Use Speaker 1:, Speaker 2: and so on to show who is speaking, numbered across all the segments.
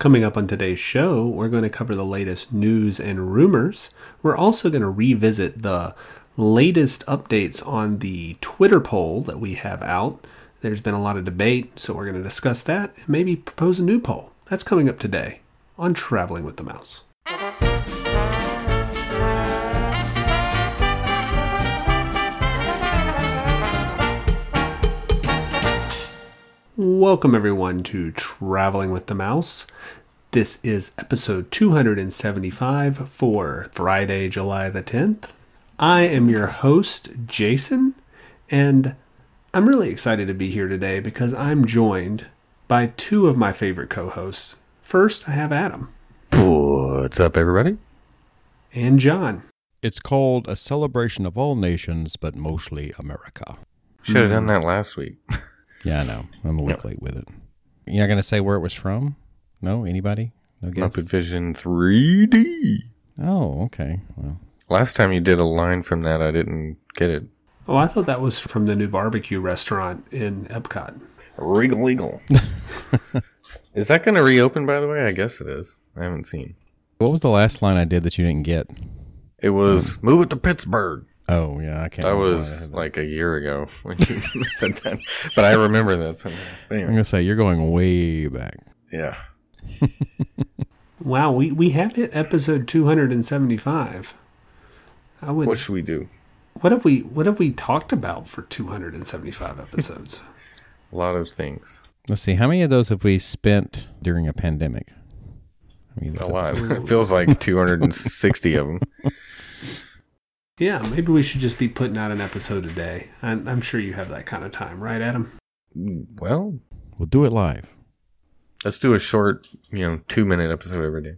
Speaker 1: Coming up on today's show, we're going to cover the latest news and rumors. We're also going to revisit the latest updates on the Twitter poll that we have out. There's been a lot of debate, so we're going to discuss that and maybe propose a new poll. That's coming up today on Traveling with the Mouse. Welcome, everyone, to Traveling with the Mouse. This is episode 275 for Friday, July the 10th. I am your host, Jason, and I'm really excited to be here today because I'm joined by two of my favorite co hosts. First, I have Adam.
Speaker 2: What's up, everybody?
Speaker 1: And John.
Speaker 3: It's called A Celebration of All Nations, but mostly America.
Speaker 2: Should have done mm. that last week.
Speaker 3: Yeah, I know. I'm a week yep. late with it. You're not going to say where it was from? No? Anybody? No guess?
Speaker 2: Muppet Vision 3D.
Speaker 3: Oh, okay. Well,
Speaker 2: last time you did a line from that, I didn't get it.
Speaker 1: Oh, I thought that was from the new barbecue restaurant in Epcot.
Speaker 2: Regal Eagle. is that going to reopen, by the way? I guess it is. I haven't seen.
Speaker 3: What was the last line I did that you didn't get?
Speaker 2: It was um, move it to Pittsburgh.
Speaker 3: Oh yeah, I can't.
Speaker 2: That was like a year ago when you said that, but I remember that.
Speaker 3: Anyway. I'm gonna say you're going way back.
Speaker 2: Yeah.
Speaker 1: wow, we we have hit episode 275.
Speaker 2: I would. What should we do?
Speaker 1: What have we What have we talked about for 275 episodes?
Speaker 2: a lot of things.
Speaker 3: Let's see. How many of those have we spent during a pandemic?
Speaker 2: I mean, a lot. It feels like 260 of them.
Speaker 1: Yeah, maybe we should just be putting out an episode a day. I'm, I'm sure you have that kind of time, right, Adam?
Speaker 2: Well,
Speaker 3: we'll do it live.
Speaker 2: Let's do a short, you know, two minute episode every day.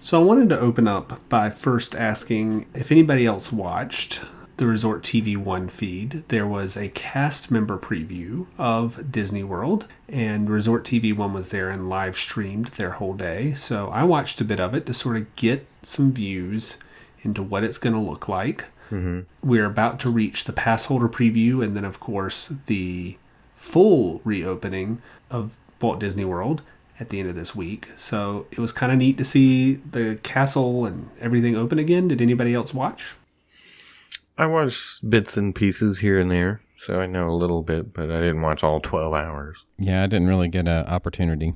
Speaker 1: So I wanted to open up by first asking if anybody else watched the Resort TV One feed. There was a cast member preview of Disney World, and Resort TV One was there and live streamed their whole day. So I watched a bit of it to sort of get some views into what it's going to look like. Mm-hmm. We're about to reach the pass holder preview, and then, of course, the full reopening of Walt Disney World at the end of this week. So it was kind of neat to see the castle and everything open again. Did anybody else watch?
Speaker 2: I watched bits and pieces here and there, so I know a little bit, but I didn't watch all 12 hours.
Speaker 3: Yeah, I didn't really get an opportunity.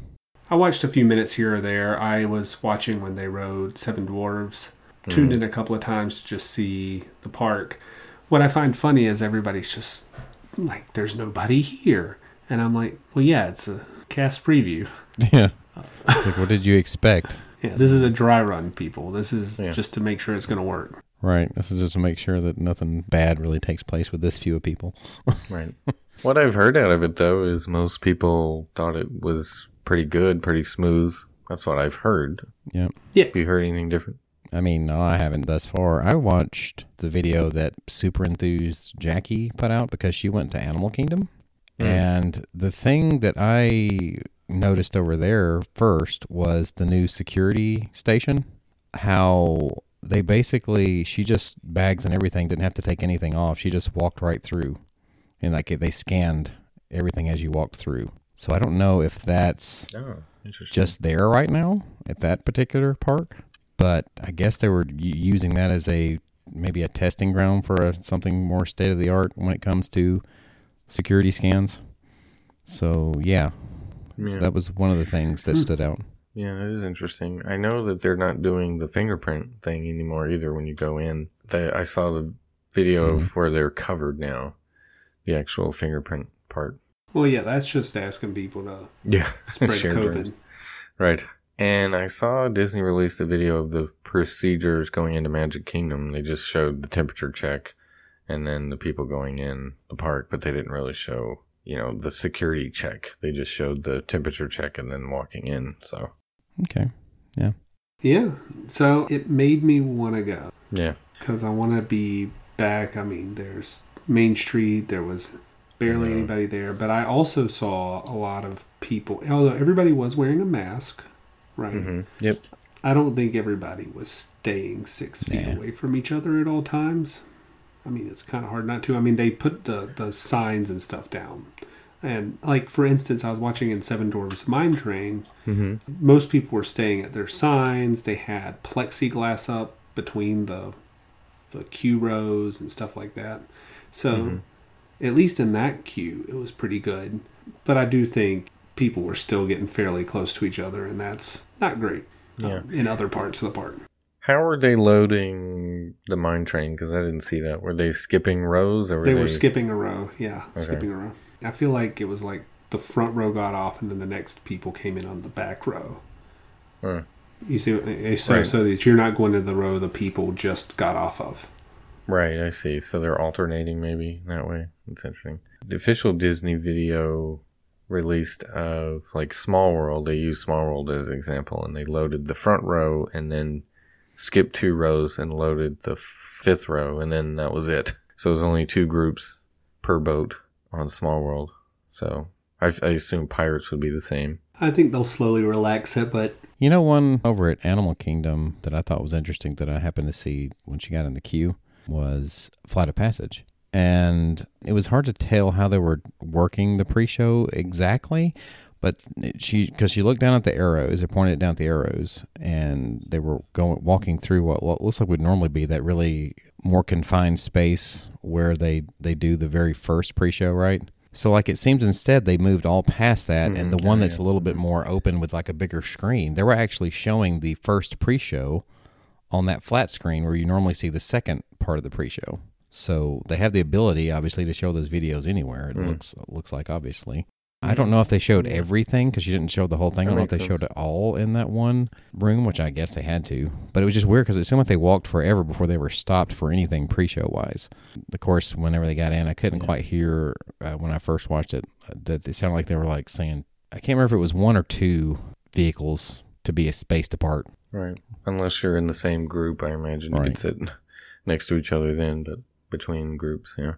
Speaker 1: I watched a few minutes here or there. I was watching when they rode Seven Dwarves tuned mm. in a couple of times to just see the park. What I find funny is everybody's just like, "There's nobody here," and I'm like, "Well, yeah, it's a cast preview."
Speaker 3: Yeah. like, what did you expect?
Speaker 1: Yeah, this is a dry run, people. This is yeah. just to make sure it's going to work.
Speaker 3: Right. This is just to make sure that nothing bad really takes place with this few of people.
Speaker 2: right. What I've heard out of it though is most people thought it was pretty good, pretty smooth. That's what I've heard.
Speaker 3: Yeah.
Speaker 1: Yeah.
Speaker 2: Have you heard anything different?
Speaker 3: I mean, no, I haven't thus far. I watched the video that super enthused Jackie put out because she went to Animal Kingdom. Mm. And the thing that I noticed over there first was the new security station. How they basically, she just bags and everything, didn't have to take anything off. She just walked right through. And like they scanned everything as you walked through. So I don't know if that's oh, just there right now at that particular park but I guess they were using that as a maybe a testing ground for a, something more state of the art when it comes to security scans. So yeah, yeah. So that was one of the things that hmm. stood out.
Speaker 2: Yeah, it is interesting. I know that they're not doing the fingerprint thing anymore either. When you go in, they, I saw the video mm-hmm. of where they're covered now, the actual fingerprint part.
Speaker 1: Well, yeah, that's just asking people to
Speaker 2: yeah
Speaker 1: spread COVID. Germs.
Speaker 2: Right. And I saw Disney released a video of the procedures going into Magic Kingdom. They just showed the temperature check and then the people going in the park, but they didn't really show, you know, the security check. They just showed the temperature check and then walking in. So,
Speaker 3: okay. Yeah.
Speaker 1: Yeah. So it made me want to go.
Speaker 2: Yeah.
Speaker 1: Because I want to be back. I mean, there's Main Street, there was barely mm-hmm. anybody there, but I also saw a lot of people, although everybody was wearing a mask right?
Speaker 2: Mm-hmm. Yep.
Speaker 1: I don't think everybody was staying six feet away from each other at all times. I mean, it's kind of hard not to. I mean, they put the, the signs and stuff down And like for instance, I was watching in Seven Dwarfs Mine Train.
Speaker 2: Mm-hmm.
Speaker 1: Most people were staying at their signs. They had plexiglass up between the the queue rows and stuff like that. So
Speaker 2: Mhm.
Speaker 1: at least in that queue, it was pretty good. But I do think people were still getting fairly close to each other, and that's not great
Speaker 2: Yeah.
Speaker 1: um, in other parts of the park.
Speaker 2: How are they loading the mine train? Because I didn't see that. Were they skipping rows or were
Speaker 1: They
Speaker 2: they,
Speaker 1: were skipping a row. Yeah,
Speaker 2: Okay.
Speaker 1: skipping a row. I feel like it was like the front row got off, and then the next people came in on the back row.
Speaker 2: Huh.
Speaker 1: You see, eh, so
Speaker 2: Right.
Speaker 1: so that you're not going to the row the people just got off of.
Speaker 2: Right, I see. So they're alternating maybe that way. That's interesting. The official Disney video released of like Small World, they used Small World as an example and they loaded the front row and then skipped two rows and loaded the fifth row and then that was it. So it was only two groups per boat on Small World. So I, I assume Pirates would be the same.
Speaker 1: I think they'll slowly relax it, but
Speaker 3: You know, one over at Animal Kingdom that I thought was interesting that I happened to see when she got in the queue was Flight of Passage. And it was hard to tell how they were working the pre show exactly. But she, because she looked down at the arrows, they pointed down at the arrows, and they were going walking through what looks like would normally be that really more confined space where they they do the very first pre-show, right? So like it seems instead they moved all past that, and the
Speaker 2: Mhm,
Speaker 3: one that's a little bit more open with like a bigger screen, they were actually showing the first pre-show on that flat screen where you normally see the second part of the pre-show. So they have the ability, obviously, to show those videos anywhere. It
Speaker 2: Mm.
Speaker 3: looks looks like obviously. I don't know if they showed everything because you didn't show the whole thing. I don't know if they
Speaker 2: makes
Speaker 3: showed it all in that one room, which I guess they had to. But it was just weird because it seemed like they walked forever before they were stopped for anything pre-show wise. Of course, whenever they got in, I couldn't
Speaker 2: Yeah.
Speaker 3: quite hear uh, when I first watched it uh, that it sounded like they were like saying, I can't remember if it was one or two vehicles to be spaced apart.
Speaker 2: Right. Unless you're in the same group, I imagine you
Speaker 3: Right.
Speaker 2: could sit next to each other then, but between groups, yeah.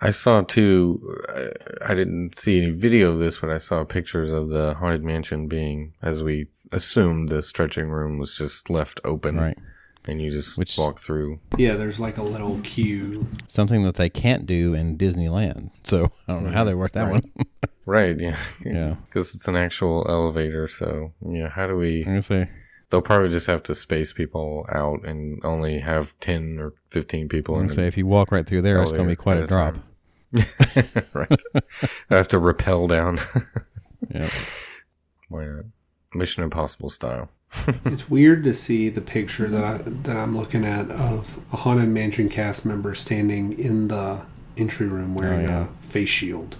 Speaker 2: I saw too, I- I didn't see any video of this, but I saw pictures of the Haunted Mansion being, as we assumed, the stretching room was just left open.
Speaker 3: Right.
Speaker 2: And you just
Speaker 3: Which-
Speaker 2: walk through.
Speaker 1: yeah, there's like a little queue.
Speaker 3: Something that they can't do in Disneyland. So I don't know how they worked that
Speaker 2: Right.
Speaker 3: one.
Speaker 2: Right, yeah.
Speaker 3: yeah.
Speaker 2: Because it's an actual elevator, so, yeah, how do we.
Speaker 3: I'm going to say.
Speaker 2: They'll probably just have to space people out and only have 10 or 15 people
Speaker 3: I'm
Speaker 2: in
Speaker 3: going to
Speaker 2: the
Speaker 3: say if you walk right through there, it's going to be quite a
Speaker 2: a
Speaker 3: drop.
Speaker 2: right. I have to rappel down.
Speaker 3: Yeah.
Speaker 2: Why not? Mission Impossible style.
Speaker 1: It's weird to see the picture that I that I'm looking at of a haunted mansion cast member standing in the entry room wearing oh,
Speaker 3: yeah.
Speaker 1: a face shield.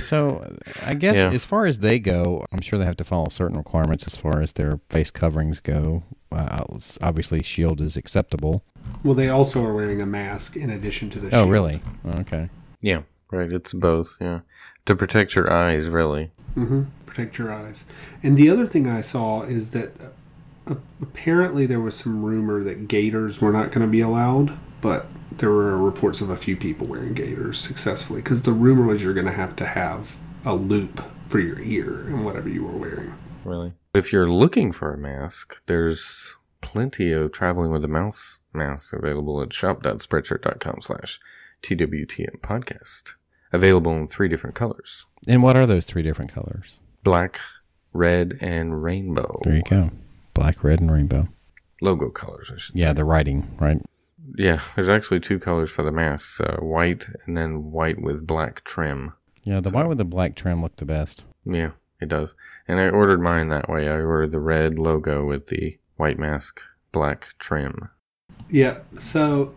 Speaker 3: So I guess
Speaker 2: Yeah.
Speaker 3: as far as they go, I'm sure they have to follow certain requirements as far as their face coverings go. Uh, obviously, shield is acceptable.
Speaker 1: Well, they also are wearing a mask in addition to the
Speaker 3: Oh,
Speaker 1: shield.
Speaker 3: really? Oh, okay.
Speaker 2: Yeah, right. It's both. Yeah, to protect your eyes, really.
Speaker 1: hmm Protect your eyes. And the other thing I saw is that uh, apparently there was some rumor that gators were not going to be allowed, but there were reports of a few people wearing gaiters successfully because the rumor was you're going to have to have a loop for your ear and whatever you were wearing.
Speaker 2: Really. If you're looking for a mask, there's plenty of traveling with a mouse masks available at shop.spreadshirt.com slash TWTM podcast. Available in three different colors.
Speaker 3: And what are those three different colors?
Speaker 2: Black, red, and rainbow.
Speaker 3: There you go. Black, red, and rainbow.
Speaker 2: Logo colors, I should
Speaker 3: Yeah,
Speaker 2: say.
Speaker 3: the writing, right?
Speaker 2: Yeah, there's actually two colors for the masks, uh, white and then white with black trim.
Speaker 3: Yeah, the
Speaker 2: So-
Speaker 3: white with the black trim looked the best.
Speaker 2: Yeah, it does. And I ordered mine that way. I ordered the red logo with the white mask, black trim.
Speaker 1: Yeah. So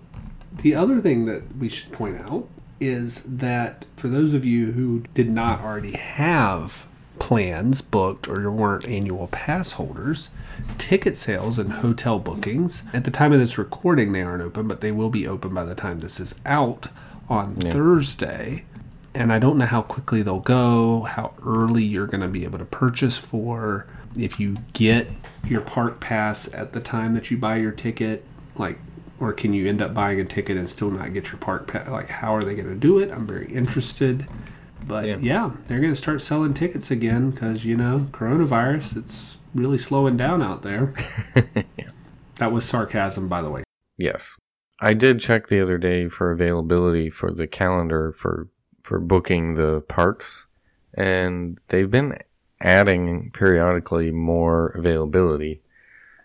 Speaker 1: the other thing that we should point out is that for those of you who did not already have plans booked or weren't annual pass holders, ticket sales and hotel bookings at the time of this recording they aren't open, but they will be open by the time this is out on Thursday. And I don't know how quickly they'll go, how early you're going to be able to purchase for. If you get your park pass at the time that you buy your ticket, like, or can you end up buying a ticket and still not get your park pass? Like, how are they going to do it? I'm very interested. But
Speaker 2: Yeah.
Speaker 1: yeah, they're going to start selling tickets again because, you know, coronavirus, it's really slowing down out there. That was sarcasm, by the way.
Speaker 2: Yes. I did check the other day for availability for the calendar for for booking the parks and they've been adding periodically more availability.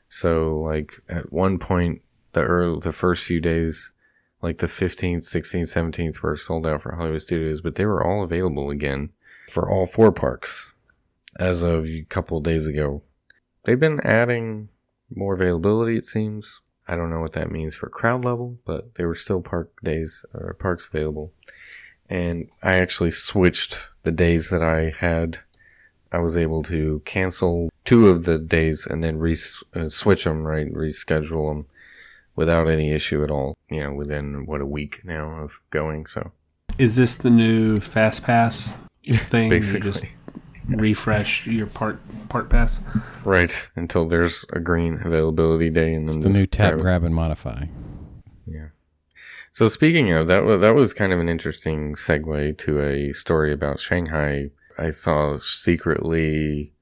Speaker 2: So, like at one point, the early, the first few days, like the 15th, 16th, 17th were sold out for Hollywood Studios, but they were all available again for all four parks as of a couple of days ago. They've been adding more availability, it seems. I don't know what that means for crowd level, but they were still park days or parks available. And I actually switched the days that I had. I was able to cancel two of the days and then re- uh, switch them, right? Reschedule them without any issue at all. You know, within what a week now of going. So
Speaker 1: Is this the new Fast Pass thing? You
Speaker 2: basically,
Speaker 1: just refresh your part part pass.
Speaker 2: right until there's a green availability day, and then
Speaker 3: It's the new
Speaker 2: just
Speaker 3: tap,
Speaker 2: grab
Speaker 3: grab, and modify.
Speaker 2: Yeah. So speaking of that, was that was kind of an interesting segue to a story about Shanghai. I saw secretly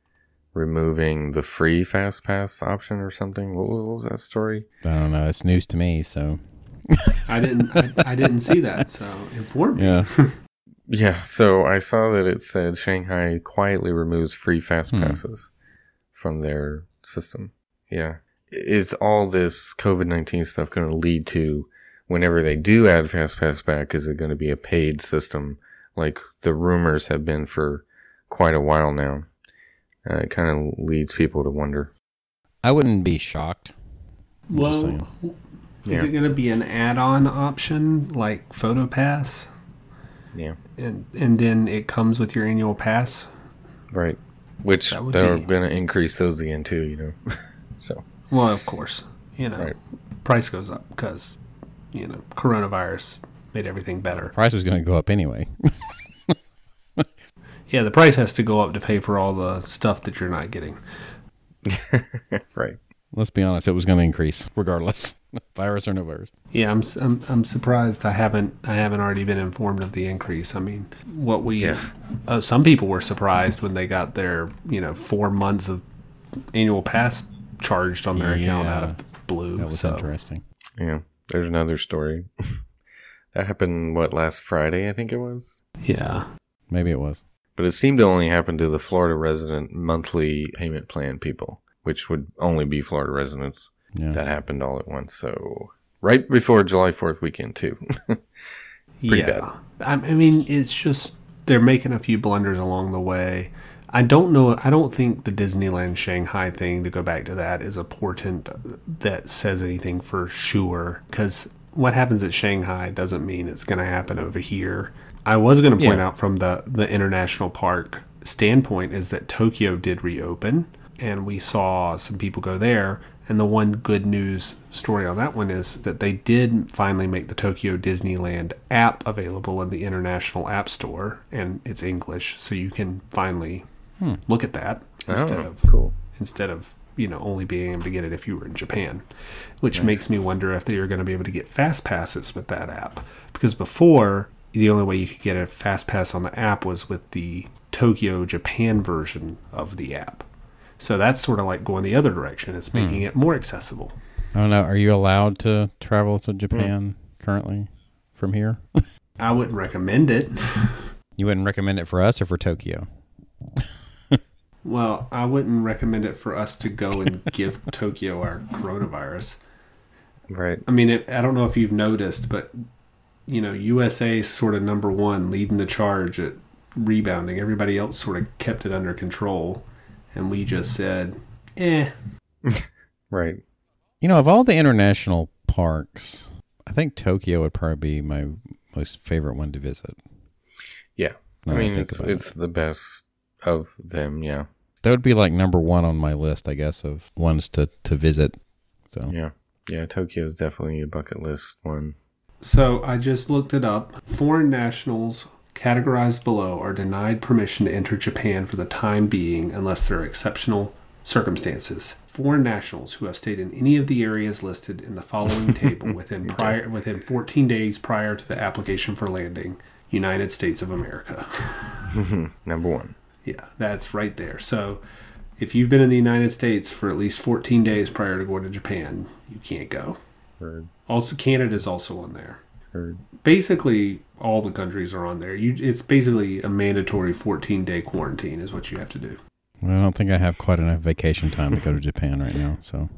Speaker 2: removing the free fast pass option or something. What, what was that story?
Speaker 3: I don't know. It's news to me, so
Speaker 1: I didn't I, I didn't see that, so inform me.
Speaker 3: yeah.
Speaker 2: Yeah. So I saw that it said Shanghai quietly removes free fast
Speaker 3: Hmm.
Speaker 2: passes from their system. Yeah. Is all this COVID nineteen stuff going to lead to whenever they do add fast pass back? Is it going to be a paid system like the rumors have been for quite a while now? Uh, it kind of leads people to wonder.
Speaker 3: I wouldn't be shocked. just
Speaker 1: Well, is
Speaker 2: Yeah.
Speaker 1: it going to be an add-on option like PhotoPass,
Speaker 2: Yeah.
Speaker 1: and and then it comes with your annual pass?
Speaker 2: Right. Which they're going to increase those again too. You know. so
Speaker 1: Well, of course, you know,
Speaker 2: Right.
Speaker 1: price goes up because you know coronavirus made everything better.
Speaker 3: Price was going to go up anyway.
Speaker 1: Yeah, the price has to go up to pay for all the stuff that you're not getting.
Speaker 2: right.
Speaker 3: Let's be honest, it was going to increase regardless, virus or no virus.
Speaker 1: Yeah, I'm, s- I'm I'm surprised I haven't I haven't already been informed of the increase. I mean, what we
Speaker 2: Yeah.
Speaker 1: uh, some people were surprised when they got their you know four months of annual pass charged on their account out of the blue.
Speaker 3: That was
Speaker 1: so
Speaker 3: interesting.
Speaker 2: Yeah. There's another story. that happened what last Friday, I think it was.
Speaker 1: yeah,
Speaker 3: Maybe it was.
Speaker 2: But it seemed to only happen to the Florida resident monthly payment plan people, which would only be Florida residents.
Speaker 3: Yeah.
Speaker 2: That happened all at once. So right before July 4th weekend too. Pretty
Speaker 1: yeah. I, I mean, it's just they're making a few blunders along the way. I don't know. I don't think the Disneyland Shanghai thing, to go back to that, is a portent that says anything for sure. Because what happens at Shanghai doesn't mean it's going to happen over here. I was going to point
Speaker 2: Yeah.
Speaker 1: out from the the international park standpoint is that Tokyo did reopen, and we saw some people go there. And the one good news story on that one is that they did finally make the Tokyo Disneyland app available in the International App Store, and it's English, so you can finally hmm. look at that oh, instead
Speaker 2: Oh,
Speaker 1: of
Speaker 2: cool.
Speaker 1: instead of you know only being able to get it if you were in Japan, which makes me wonder if they are going to be able to get fast passes with that app because before the only way you could get a fast pass on the app was with the Tokyo Japan version of the app. So that's sort of like going the other direction. It's hmm. making it more accessible.
Speaker 3: I don't know. Are you allowed to travel to Japan currently from here?
Speaker 1: I wouldn't recommend it.
Speaker 3: You wouldn't recommend it for us or for Tokyo?
Speaker 1: Well, I wouldn't recommend it for us to go and give Tokyo our coronavirus.
Speaker 2: Right.
Speaker 1: I mean, it, I don't know if you've noticed, but you know, USA sort of number one, leading the charge at rebounding. Everybody else sort of kept it under control, and we just said, "Eh."
Speaker 2: Right.
Speaker 3: You know, of all the international parks, I think Tokyo would probably be my most favorite one to visit.
Speaker 2: Yeah. I mean,
Speaker 3: think
Speaker 2: it's
Speaker 3: about it.
Speaker 2: it's the best of them, yeah.
Speaker 3: that would be like number one on my list, I guess, of ones to to visit. So
Speaker 2: Yeah. Yeah, Tokyo is definitely a bucket list one.
Speaker 1: So I just looked it up. Foreign nationals categorized below are denied permission to enter Japan for the time being unless there are exceptional circumstances. Foreign nationals who have stayed in any of the areas listed in the following table within prior within 14 days prior to the application for landing, United States of America.
Speaker 2: Number one.
Speaker 1: yeah, that's right there. So if you've been in the United States for at least 14 days prior to going to Japan, you can't go.
Speaker 2: Heard.
Speaker 1: Also Canada's also on there.
Speaker 2: Or
Speaker 1: Basically, all the countries are on there. You, it's basically a mandatory 14 day quarantine, is what you have to do.
Speaker 3: Well, I don't think I have quite enough vacation time to go to Japan right now. So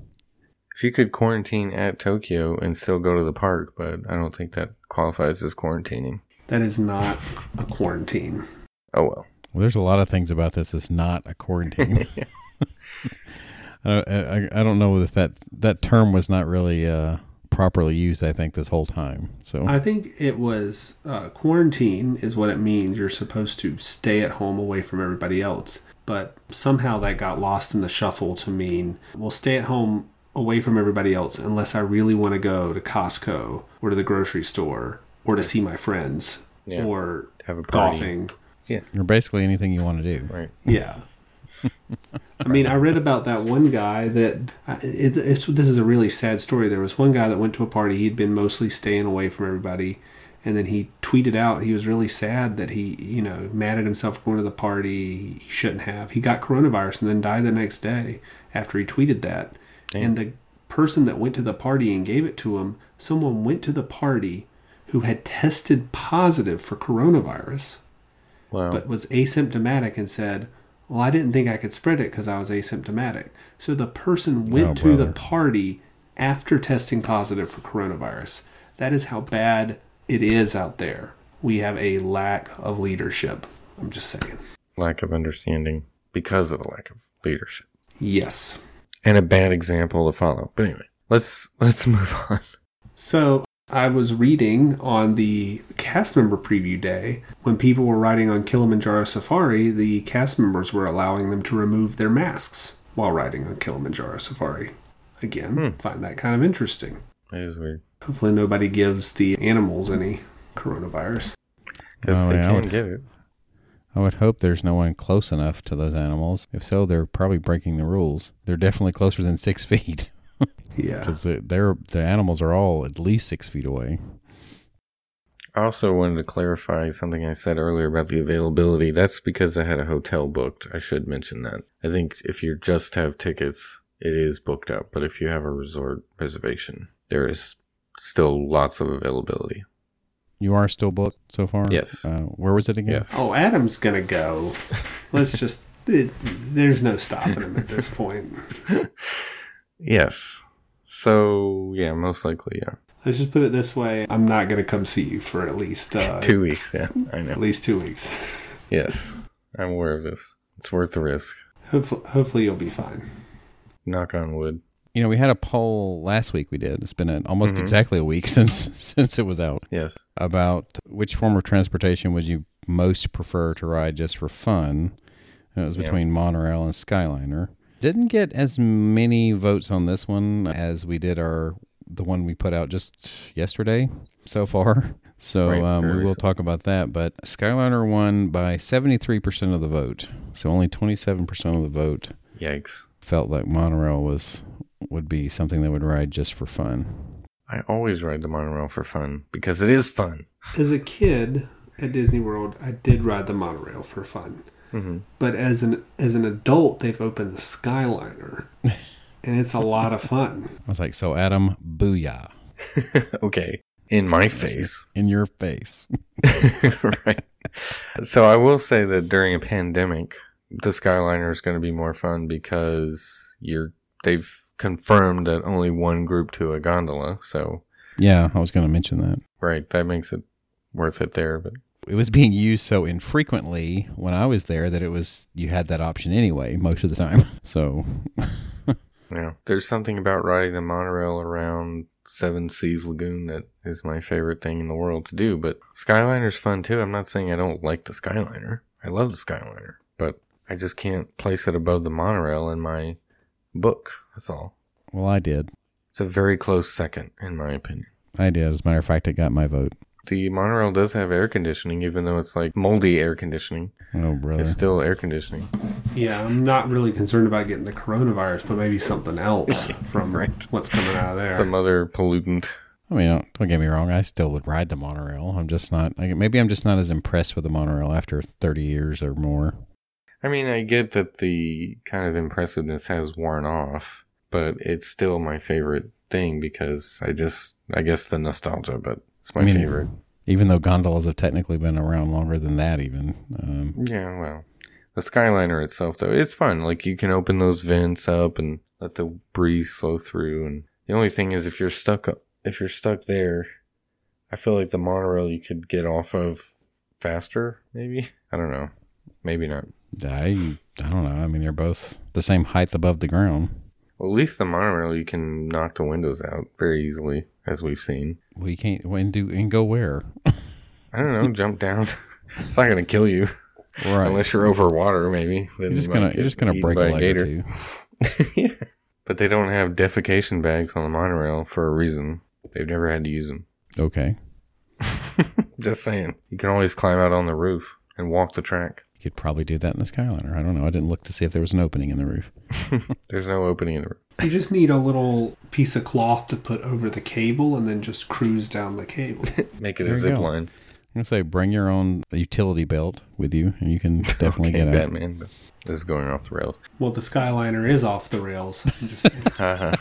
Speaker 2: if you could quarantine at Tokyo and still go to the park, but I don't think that qualifies as quarantining.
Speaker 1: That is not a quarantine.
Speaker 2: Oh well.
Speaker 3: well, there's a lot of things about this that's not a quarantine. I, I, I don't know if that that term was not really uh, properly used. I think this whole time. So
Speaker 1: I think it was uh, quarantine is what it means. You're supposed to stay at home away from everybody else. But somehow that got lost in the shuffle to mean we'll stay at home away from everybody else unless I really want to go to Costco or to the grocery store or to see my friends
Speaker 2: Yeah.
Speaker 1: or
Speaker 2: Have a party.
Speaker 1: golfing.
Speaker 3: or basically anything you want to do.
Speaker 2: Right.
Speaker 1: Yeah. I mean, I read about that one guy that it, it's, this is a really sad story. There was one guy that went to a party. He'd been mostly staying away from everybody, and then he tweeted out he was really sad that he, you know, mad at himself for going to the party. He shouldn't have. He got coronavirus and then died the next day after he tweeted that. And the person that went to the party and gave it to him, someone went to the party who had tested positive for coronavirus
Speaker 2: Wow.
Speaker 1: but was asymptomatic and said, Well, I didn't think I could spread it because I was asymptomatic. So the person went
Speaker 3: Oh,
Speaker 1: to the party after testing positive for coronavirus. That is how bad it is out there. We have a lack of leadership. I'm just saying.
Speaker 2: lack of understanding because of a lack of leadership.
Speaker 1: Yes.
Speaker 2: And a bad example to follow. But anyway, let's let's move on.
Speaker 1: So I was reading on the cast member preview day when people were riding on Kilimanjaro Safari, the cast members were allowing them to remove their masks while riding on Kilimanjaro Safari. Again, hmm. find that kind of interesting.
Speaker 2: That is weird.
Speaker 1: Hopefully, nobody gives the animals any coronavirus.
Speaker 2: Because they
Speaker 3: yeah, I
Speaker 2: can't
Speaker 3: would-
Speaker 2: get it.
Speaker 3: I would hope there's no one close enough to those animals. If so, they're probably breaking the rules. They're definitely closer than six feet
Speaker 1: Yeah.
Speaker 3: because they're the animals are all at least six feet away.
Speaker 2: I also wanted to clarify something I said earlier about the availability. That's because I had a hotel booked. I should mention that. I think if you just have tickets, it is booked up. But if you have a resort reservation, there is still lots of availability.
Speaker 3: You are still booked so far.
Speaker 2: Yes.
Speaker 3: Uh, where was it again?
Speaker 2: Yes.
Speaker 1: Oh, Adam's going to go. Let's just. It, there's no stopping him at this point.
Speaker 2: Yes. So, yeah, most likely, yeah.
Speaker 1: Let's just put it this way I'm not going to come see you for at least uh,
Speaker 2: Two weeks, yeah. I know.
Speaker 1: at least two weeks.
Speaker 2: Yes. I'm aware of this. It's worth the risk.
Speaker 1: Hopefully, hopefully you'll be fine.
Speaker 2: Knock on wood.
Speaker 3: You know, we had a poll last week. We did. It's been an, almost
Speaker 2: Mhm.
Speaker 3: exactly a week since since it was out
Speaker 2: Yes.
Speaker 3: about which form of transportation would you most prefer to ride just for fun. And it was
Speaker 2: Yeah.
Speaker 3: between monorail and Skyliner. Didn't get as many votes on this one as we did our the one we put out just yesterday so far. So
Speaker 2: Right,
Speaker 3: um, we will
Speaker 2: recent.
Speaker 3: talk about that. But Skyliner won by seventy three percent of the vote. So only twenty seven percent of the vote
Speaker 2: Yikes.
Speaker 3: felt like monorail was would be something they would ride just for fun.
Speaker 2: I always ride the monorail for fun because it is fun.
Speaker 1: As a kid at Disney World, I did ride the monorail for fun.
Speaker 2: Hmm
Speaker 1: But as an as an adult, they've opened the Skyliner, and it's a lot of fun.
Speaker 3: I was like, so Adam, booyah
Speaker 2: okay. In my face.
Speaker 3: in your face.
Speaker 2: right. So I will say that during a pandemic, the Skyliner is going to be more fun because you're they've confirmed that only one group to a gondola. So
Speaker 3: Yeah, I was going to mention that.
Speaker 2: right, that makes it worth it there. But
Speaker 3: It was being used so infrequently when I was there that it was you had that option anyway most of the time. So
Speaker 2: yeah, there's something about riding a monorail around Seven Seas Lagoon that is my favorite thing in the world to do. But Skyliner's fun too. I'm not saying I don't like the Skyliner. I love the Skyliner, but I just can't place it above the monorail in my book. That's all.
Speaker 3: well, I did.
Speaker 2: It's a very close second, in my opinion.
Speaker 3: I did. As a matter of fact, it got my vote.
Speaker 2: The monorail does have air conditioning, even though it's like moldy air conditioning.
Speaker 3: Oh, brother.
Speaker 2: It's still air conditioning.
Speaker 1: Yeah, I'm not really concerned about getting the coronavirus, but maybe something else from
Speaker 2: Right.
Speaker 1: what's coming out of there.
Speaker 2: Some other pollutant.
Speaker 3: I mean, don't, don't get me wrong. I still would ride the monorail. I'm just not. I, maybe I'm just not as impressed with the monorail after 30 years or more.
Speaker 2: I mean, I get that the kind of impressiveness has worn off, but it's still my favorite thing because I just, I guess the nostalgia, but It's my
Speaker 3: I mean,
Speaker 2: favorite.
Speaker 3: Even though gondolas have technically been around longer than that, even. Um,
Speaker 2: Yeah, well, the Skyliner itself though, it's fun. Like you can open those vents up and let the breeze flow through. And the only thing is, if you're stuck, up- if you're stuck there, I feel like the monorail you could get off of faster. Maybe I don't know. Maybe not.
Speaker 3: I, I don't know. I mean, they're both the same height above the ground.
Speaker 2: Well, at least the monorail you can knock the windows out very easily, as we've seen.
Speaker 3: We can't when do and go where?
Speaker 2: I don't know. jump down. it's not gonna kill you
Speaker 3: Right.
Speaker 2: unless you're over water. Maybe then
Speaker 3: you're just
Speaker 2: you
Speaker 3: gonna you're just gonna break a leg or two.
Speaker 2: yeah. But they don't have defecation bags on the monorail for a reason. They've never had to use them.
Speaker 3: Okay.
Speaker 2: Just saying. You can always climb out on the roof and walk the track.
Speaker 3: You could probably do that in the Skyliner. I don't know. I didn't look to see if there was an opening in the roof.
Speaker 2: There's no opening in the roof.
Speaker 1: You just need a little piece of cloth to put over the cable and then just cruise down the cable.
Speaker 2: Make it
Speaker 3: There
Speaker 2: a
Speaker 3: you
Speaker 2: zip
Speaker 3: go.
Speaker 2: line.
Speaker 3: I'm gonna say bring your own utility belt with you, and you can definitely
Speaker 2: Okay,
Speaker 3: get out.
Speaker 2: Batman. But this is going off the rails.
Speaker 1: well, the Skyliner is off the rails. I'm just saying.
Speaker 2: Haha.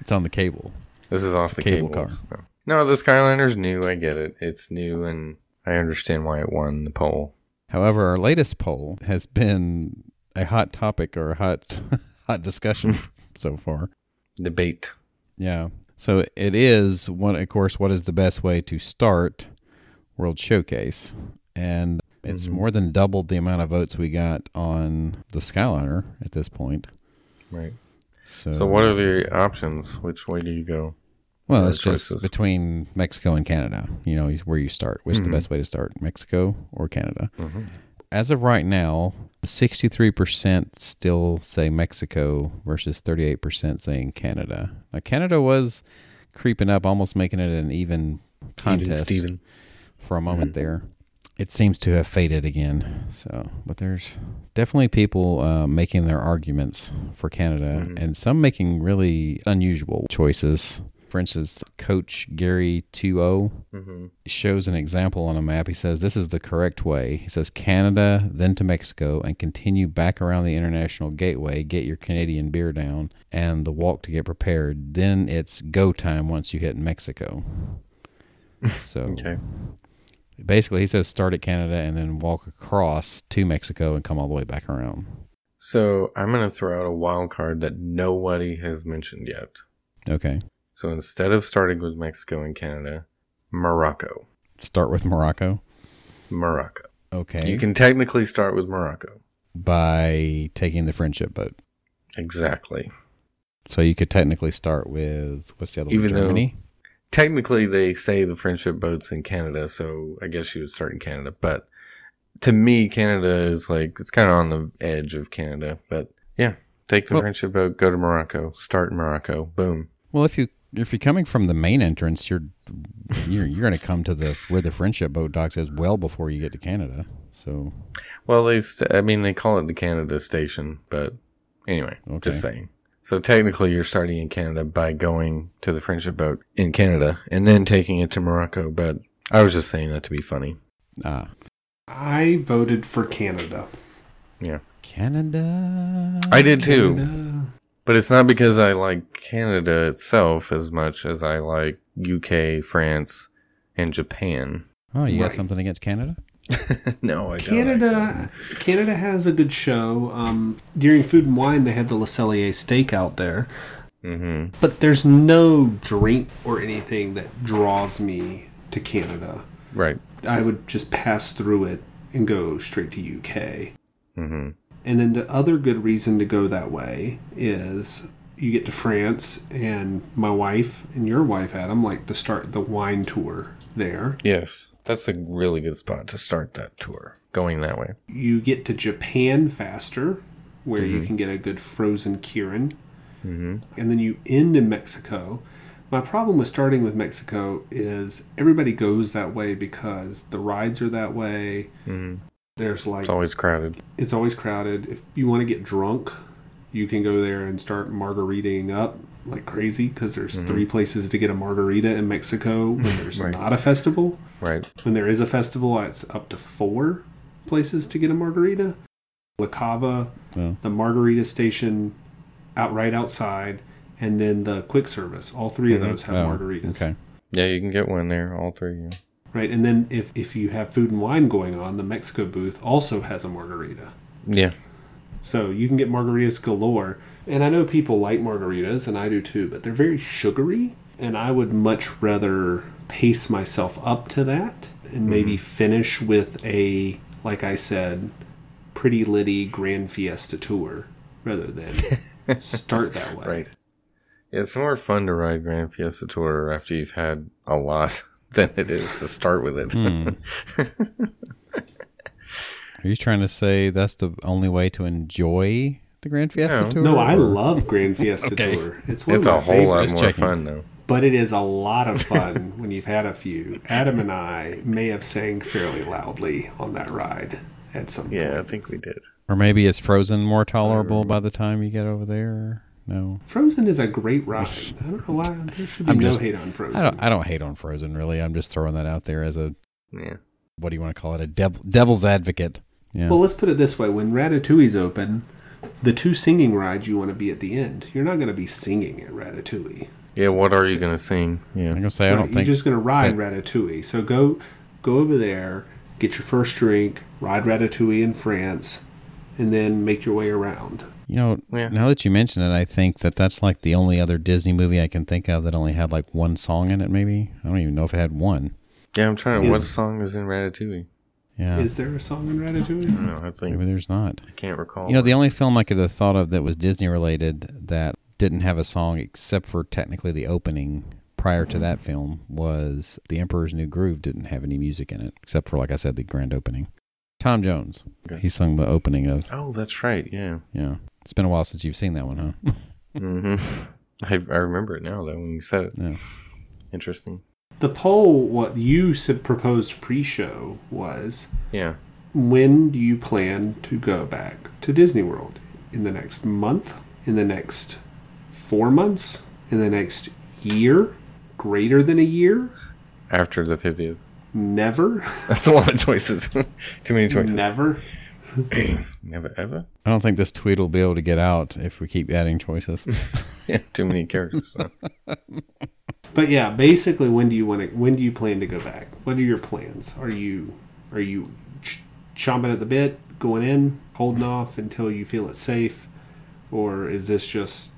Speaker 3: It's on the cable.
Speaker 2: this is off the
Speaker 3: cable
Speaker 2: cable.
Speaker 3: car.
Speaker 2: No. no, the Skyliner's new. I get it. It's new, and I understand why it won the poll.
Speaker 3: However, our latest poll has been a hot topic or a hot hot discussion so far.
Speaker 2: Debate.
Speaker 3: Yeah. So it is one of course what is the best way to start World Showcase? And it's
Speaker 2: Mhm.
Speaker 3: more than doubled the amount of votes we got on the Skyliner at this point.
Speaker 2: Right.
Speaker 3: So,
Speaker 2: So, what are the options? Which way do you go?
Speaker 3: Well, it's just
Speaker 2: choices?
Speaker 3: between Mexico and Canada. You know, where you start. Which is the best way to start? Mexico or Canada?
Speaker 2: Mm-hmm.
Speaker 3: As of right now, 63% still say Mexico versus 38% saying Canada. Now, Canada was creeping up, almost making it an even contest
Speaker 2: Steven.
Speaker 3: for a moment
Speaker 2: Mhm.
Speaker 3: there. It seems to have faded again. So, but there's definitely people uh, making their arguments for Canada,
Speaker 2: Mhm.
Speaker 3: and some making really unusual choices. For instance, Coach Gary 2
Speaker 2: Mm-hmm.
Speaker 3: shows an example on a map. He says this is the correct way. He says Canada, then to Mexico, and continue back around the international gateway. Get your Canadian beer down and the walk to get prepared. Then it's go time once you hit Mexico. So
Speaker 2: Okay.
Speaker 3: basically, he says start at Canada and then walk across to Mexico and come all the way back around.
Speaker 2: So I'm gonna throw out a wild card that nobody has mentioned yet.
Speaker 3: Okay,
Speaker 2: So instead of starting with Mexico and Canada, Morocco.
Speaker 3: start with Morocco.
Speaker 2: Morocco.
Speaker 3: Okay,
Speaker 2: You can technically start with Morocco.
Speaker 3: by taking the friendship boat.
Speaker 2: Exactly.
Speaker 3: So you could technically start with what's the other
Speaker 2: Even
Speaker 3: one? Germany.
Speaker 2: Technically, they say the friendship boat's in Canada, so I guess you would start in Canada. But to me, Canada is like it's kind of on the edge of Canada. But yeah, take the
Speaker 3: Well-
Speaker 2: friendship boat, go to Morocco, start in Morocco, boom.
Speaker 3: Well, if you if you're coming from the main entrance, you're you're you're going to come to the where the friendship boat docks is well before you get to Canada. So
Speaker 2: Well, they, st- I mean, they call it the Canada Station, but anyway,
Speaker 3: Okay.
Speaker 2: just saying. So technically, you're starting in Canada by going to the friendship boat in Canada and then taking it to Morocco. But I was just saying that to be funny.
Speaker 3: ah,
Speaker 1: I voted for Canada.
Speaker 2: Yeah,
Speaker 3: Canada.
Speaker 2: I did too.
Speaker 1: Canada.
Speaker 2: But it's not because I like Canada itself as much as I like UK, France, and Japan.
Speaker 3: Oh, you got something against Canada?
Speaker 2: no, I don't.
Speaker 1: Canada, Canada has a good show. Um, during Food and Wine, they had the Le Cellier steak out there,
Speaker 2: Mm-hmm.
Speaker 1: but there's no drink or anything that draws me to Canada.
Speaker 2: Right.
Speaker 1: I would just pass through it and go straight to UK.
Speaker 2: Mm-hmm.
Speaker 1: And then the other good reason to go that way is you get to France, and my wife and your wife, Adam, like to start the wine tour there.
Speaker 2: Yes, that's a really good spot to start that tour. Going that way.
Speaker 1: You get to Japan faster, where you can get a good frozen Kirin.
Speaker 2: Mm-hmm.
Speaker 1: And then you end in Mexico. My problem with starting with Mexico is everybody goes that way because the rides are that way.
Speaker 2: Mm-hmm.
Speaker 1: There's like
Speaker 2: It's always crowded.
Speaker 1: it's always crowded. If you want to get drunk, you can go there and start margaritaing up like crazy because there's three places to get a margarita in Mexico when there's
Speaker 2: Right.
Speaker 1: not a festival.
Speaker 2: Right.
Speaker 1: When there is a festival, it's up to four places to get a margarita. La Cava,
Speaker 3: Well,
Speaker 1: the margarita station out right outside, and then the quick service. All 3
Speaker 2: Mhm.
Speaker 1: of those have
Speaker 3: oh,
Speaker 1: margaritas.
Speaker 3: Okay.
Speaker 2: Yeah, you can get one there, all three. Yeah.
Speaker 1: Right? And then if if you have food and wine going on, the Mexico booth also has a margarita.
Speaker 2: Yeah.
Speaker 1: So you can get margaritas galore. And I know people like margaritas, and I do too, but they're very sugary. And I would much rather pace myself up to that and maybe mm-hmm. finish with a, like I said, pretty litty Grand Fiesta tour rather than start that way.
Speaker 2: Right. Yeah, it's more fun to ride Grand Fiesta Tour after you've had a lot than it is to start with it. Hmm.
Speaker 3: Are you trying to say that's the only way to enjoy the Grand Fiesta
Speaker 2: No.
Speaker 3: tour?
Speaker 1: No, I love Grand Fiesta
Speaker 3: Okay.
Speaker 1: Tour. It's one
Speaker 2: it's
Speaker 1: of my
Speaker 2: a whole lot
Speaker 1: favorites.
Speaker 2: more
Speaker 3: checking.
Speaker 2: fun, though.
Speaker 1: But it is a lot of fun when you've had a few. Adam and I may have sang fairly loudly on that ride at some
Speaker 2: Yeah, I think we did.
Speaker 3: Or maybe is Frozen more tolerable by the time you get over there? No.
Speaker 1: Frozen is a great ride. I don't know why there should be
Speaker 3: I'm
Speaker 1: no
Speaker 3: just-
Speaker 1: hate on Frozen.
Speaker 3: I don't I don't hate on Frozen really. I'm just throwing that out there as a
Speaker 2: Yeah.
Speaker 3: what do you want to call it? A dev, devil's advocate. Yeah.
Speaker 1: Well, let's put it this way: when Ratatouille's open, the two singing rides you want to be at the end. You're not going to be singing at Ratatouille.
Speaker 2: Yeah, what are you going to sing? Yeah, I'm
Speaker 3: gonna say I don't
Speaker 1: you're
Speaker 3: think
Speaker 1: just going to ride
Speaker 3: that-
Speaker 1: Ratatouille. So go, go over there, get your first drink, ride Ratatouille in France, and then make your way around.
Speaker 3: You know.
Speaker 2: Yeah.
Speaker 3: Now that you mention it, I think that that's like the only other Disney movie I can think of that only had like one song in it. Maybe I don't even know if it had one.
Speaker 2: Yeah, I'm trying to. what
Speaker 1: Is-
Speaker 2: song is in Ratatouille?
Speaker 3: Yeah.
Speaker 1: Is there a song in Ratatouille?
Speaker 2: No, I think
Speaker 3: maybe there's not.
Speaker 2: I can't recall.
Speaker 3: You know, the only film I could have thought of that was Disney related that didn't have a song except for technically the opening prior to that film was The Emperor's New Groove didn't have any music in it except for like I said the grand opening. Tom Jones.
Speaker 2: Okay.
Speaker 3: He sung the opening of
Speaker 2: Oh, that's right. Yeah.
Speaker 3: yeah. It's been a while since you've seen that one, huh?
Speaker 2: hmm I I remember it now. Though when you said it,
Speaker 3: yeah.
Speaker 2: interesting.
Speaker 1: The poll, what you said proposed pre-show was,
Speaker 2: Yeah.
Speaker 1: when do you plan to go back to Disney World? In the next month? In the next four months? In the next year? Greater than a year?
Speaker 2: After the 50th.
Speaker 1: Never?
Speaker 2: That's a lot of choices. Too many choices.
Speaker 1: Never?
Speaker 2: Never ever.
Speaker 3: I don't think this tweet will be able to get out if we keep adding choices.
Speaker 2: Yeah, too many characters. so.
Speaker 1: But yeah, basically, when do you want to? When do you plan to go back? What are your plans? Are you are you ch- chomping at the bit, going in, holding off until you feel it's safe, or is this just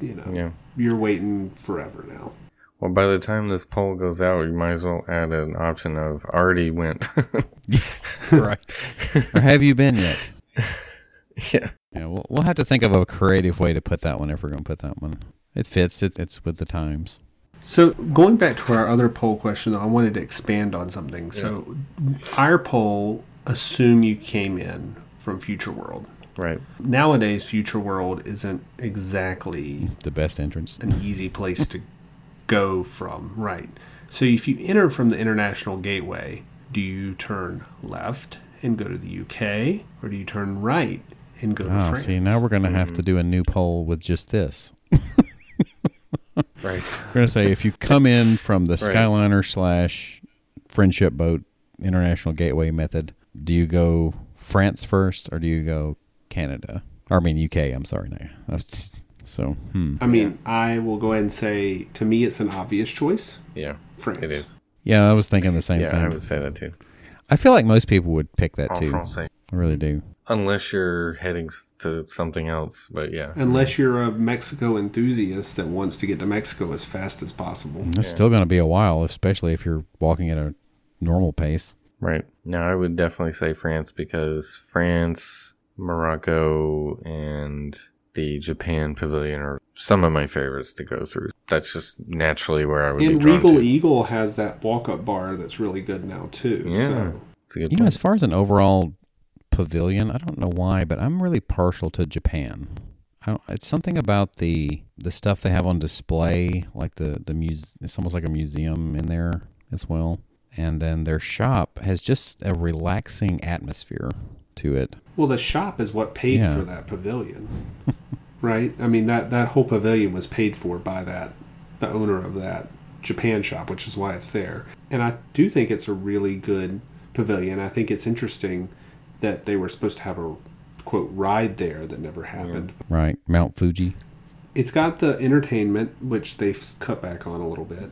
Speaker 1: you know
Speaker 2: Yeah.
Speaker 1: you're waiting forever now?
Speaker 2: Well, by the time this poll goes out, you might as well add an option of already went.
Speaker 3: right. or have you been yet?
Speaker 2: yeah.
Speaker 3: Yeah, we'll, we'll have to think of a creative way to put that one if we're going to put that one. It fits. It, it's with the times.
Speaker 1: So going back to our other poll question, I wanted to expand on something. So our poll assume you came in from Future World.
Speaker 2: Right.
Speaker 1: Nowadays, Future World isn't exactly
Speaker 3: The best entrance.
Speaker 1: an easy place to go from, right? So if you enter from the international gateway, do you turn left and go to the UK, or do you turn right and go to
Speaker 3: Oh,
Speaker 1: France?
Speaker 3: see, now we're going to have to hmm. do a new poll with just this.
Speaker 2: Right.
Speaker 3: We're going to say if you come in from the
Speaker 2: Right.
Speaker 3: Skyliner slash Friendship Boat International Gateway method, do you go France first or do you go Canada? Or I mean UK. I'm sorry. No. That's- So, hmm.
Speaker 1: I mean, I will go ahead and say, to me, it's an obvious choice.
Speaker 2: Yeah.
Speaker 1: France.
Speaker 2: It is.
Speaker 3: Yeah, I was thinking the same
Speaker 2: Yeah,
Speaker 3: thing.
Speaker 2: I would say that too.
Speaker 3: I feel like most people would pick that
Speaker 2: En
Speaker 3: too.
Speaker 2: français.
Speaker 3: I really do.
Speaker 2: Unless you're heading to something else, but yeah.
Speaker 1: Unless you're a Mexico enthusiast that wants to get to Mexico as fast as possible.
Speaker 3: It's still going to be a while, especially if you're walking at a normal pace.
Speaker 2: Right. Now, I would definitely say France because France, Morocco, and the Japan Pavilion are some of my favorites to go through. That's just naturally where I would be
Speaker 1: And
Speaker 2: drawn
Speaker 1: Regal
Speaker 2: to.
Speaker 1: Eagle has that walk-up bar that's really good now too.
Speaker 2: Yeah.
Speaker 1: So
Speaker 2: It's a good
Speaker 3: You know, as far as an overall pavilion, I don't know why, but I'm really partial to Japan. I don't, it's something about the the stuff they have on display, like the the muse. It's almost like a museum in there as well. And then their shop has just a relaxing atmosphere to it.
Speaker 1: Well, the shop is what paid
Speaker 3: Yeah.
Speaker 1: for that pavilion, right? I mean that that whole pavilion was paid for by that the owner of that Japan shop, which is why it's there. And I do think it's a really good pavilion. I think it's interesting that they were supposed to have a quote ride there that never happened.
Speaker 3: Right, Mount Fuji.
Speaker 1: It's got the entertainment, which they've cut back on a little bit,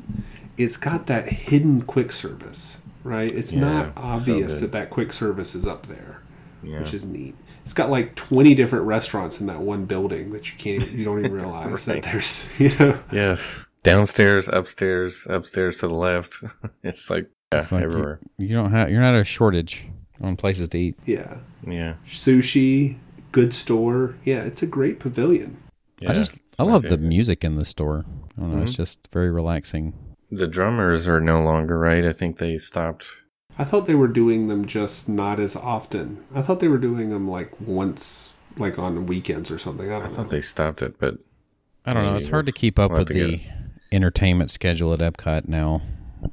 Speaker 1: it's got that hidden quick service, right? It's
Speaker 2: Yeah,
Speaker 1: not obvious
Speaker 2: good.
Speaker 1: that that quick service is up there,
Speaker 2: Yeah.
Speaker 1: which is neat. It's got like 20 different restaurants in that one building that you can't, you don't even realize
Speaker 2: Right.
Speaker 1: that there's, you know,
Speaker 2: yes. Downstairs, upstairs, upstairs to the left. it's like yeah,
Speaker 3: It's like you-
Speaker 2: everywhere.
Speaker 3: You don't have. You're not a shortage on places to eat.
Speaker 1: yeah,
Speaker 2: Yeah.
Speaker 1: sushi, good store. Yeah, it's a great pavilion.
Speaker 3: I just. I
Speaker 2: my
Speaker 3: love the music in the store. I don't know. It's
Speaker 2: Mhm.
Speaker 3: just very relaxing.
Speaker 2: The drummers are no longer right. I think they stopped.
Speaker 1: I thought they were doing them just not as often. I thought they were doing them like once, like on weekends or something. I
Speaker 2: I
Speaker 1: don't know.
Speaker 2: thought they stopped it, but
Speaker 3: I don't know. It's hard to keep up with the entertainment schedule at Epcot now.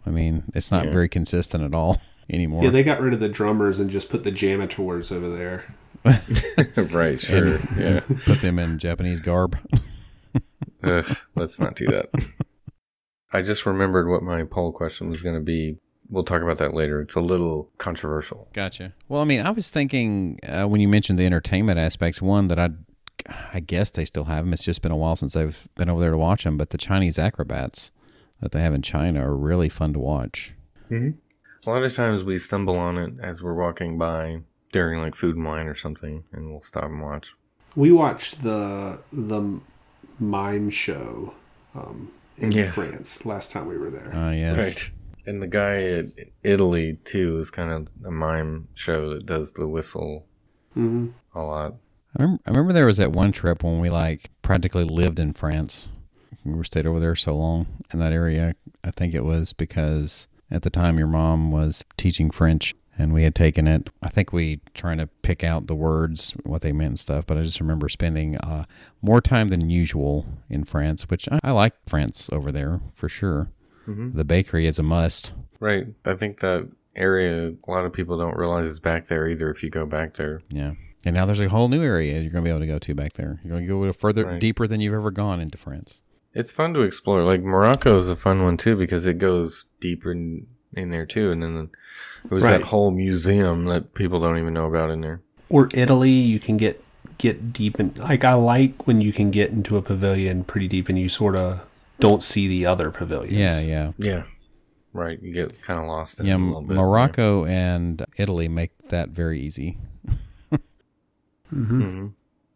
Speaker 3: I mean, it's not
Speaker 2: Yeah.
Speaker 3: very consistent at all anymore.
Speaker 1: Yeah, they got rid of the drummers and just put the janitors over there.
Speaker 2: right, sure. yeah.
Speaker 3: Put them in Japanese garb.
Speaker 2: Ugh, let's not do that. I just remembered what my poll question was going to be. We'll talk about that later. It's a little controversial.
Speaker 3: Gotcha. Well, I mean, I was thinking uh, when you mentioned the entertainment aspects, one that I, I guess they still have them. It's just been a while since I've been over there to watch them. But the Chinese acrobats that they have in China are really fun to watch.
Speaker 2: A lot of times we stumble on it as we're walking by during like food and wine or something, and we'll stop and watch.
Speaker 1: We watched the the mime show um, in
Speaker 2: Yes.
Speaker 1: France last time we were there.
Speaker 3: Uh, yes.
Speaker 2: Right. And the guy in Italy too is kind of a mime show that does the whistle
Speaker 1: hmm
Speaker 2: a lot.
Speaker 3: I remember, I remember there was that one trip when we like practically lived in France. We were stayed over there so long in that area. I think it was because at the time your mom was teaching French and we had taken it. I think we trying to pick out the words, what they meant and stuff. But I just remember spending uh, more time than usual in France, which I, I like France over there for sure.
Speaker 2: Mhm.
Speaker 3: The bakery is a must.
Speaker 2: Right. I think that area a lot of people don't realize it's back there either. If you go back there,
Speaker 3: Yeah. And now there's a whole new area you're going to be able to go to back there. You're going to go a little further,
Speaker 2: Right.
Speaker 3: deeper than you've ever gone into France.
Speaker 2: it's fun to explore. Like Morocco is a fun one too because it goes deeper in, in there too. And then there was
Speaker 1: Right.
Speaker 2: that whole museum that people don't even know about in there.
Speaker 1: Or Italy, you can get get deep in. Like I like when you can get into a pavilion pretty deep and you sort of don't see the other pavilions.
Speaker 3: Yeah, yeah.
Speaker 2: Yeah. Right. You get kind of lost in
Speaker 3: Yeah,
Speaker 2: it a little bit.
Speaker 3: Morocco and Italy make that very easy.
Speaker 1: hmm
Speaker 2: hmm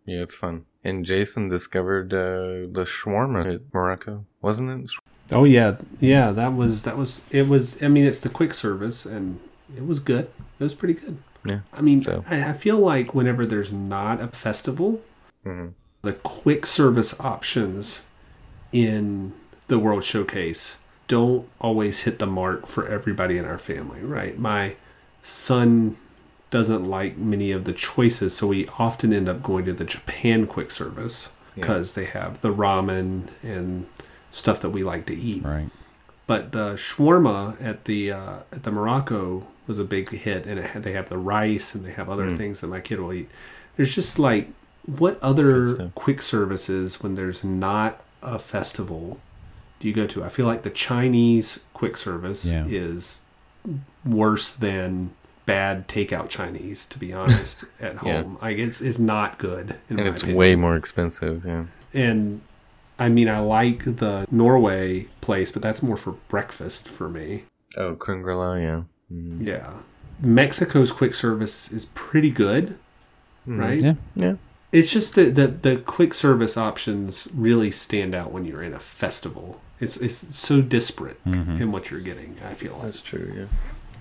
Speaker 2: Yeah, it's fun. And Jason discovered uh, the shawarma at Morocco, wasn't it?
Speaker 1: Oh yeah, yeah. That was that was it was. I mean, it's the quick service and it was good. It was pretty good.
Speaker 2: Yeah,
Speaker 1: I mean,
Speaker 2: so-
Speaker 1: I, I feel like whenever there's not a festival,
Speaker 2: hmm
Speaker 1: the quick service options in the World Showcase don't always hit the mark for everybody in our family, right? My son doesn't like many of the choices, so we often end up going to the Japan quick service because they have the ramen and stuff that we like to eat.
Speaker 3: Right.
Speaker 1: But the shawarma at the uh, at the Morocco was a big hit, and it had, they have the rice and they have other
Speaker 2: Mm.
Speaker 1: things that my kid will eat. There's just like what other quick services when there's not a festival do you go to? I feel like the Chinese quick service
Speaker 3: Yeah.
Speaker 1: is worse than bad takeout Chinese. To be honest, at
Speaker 2: Yeah.
Speaker 1: home, like it's it's not good. In
Speaker 2: And it's
Speaker 1: opinion.
Speaker 2: way more expensive. Yeah.
Speaker 1: and I mean I like the Norway place, but that's more for breakfast for me.
Speaker 2: Oh, Kringla, yeah. Mhm.
Speaker 1: Yeah. Mexico's quick service is pretty good,
Speaker 2: Mhm.
Speaker 1: right?
Speaker 3: Yeah.
Speaker 2: Yeah.
Speaker 1: It's just that the, the quick service options really stand out when you're in a festival. It's it's so disparate
Speaker 3: Mhm.
Speaker 1: in what you're getting, I feel like.
Speaker 2: That's true, yeah.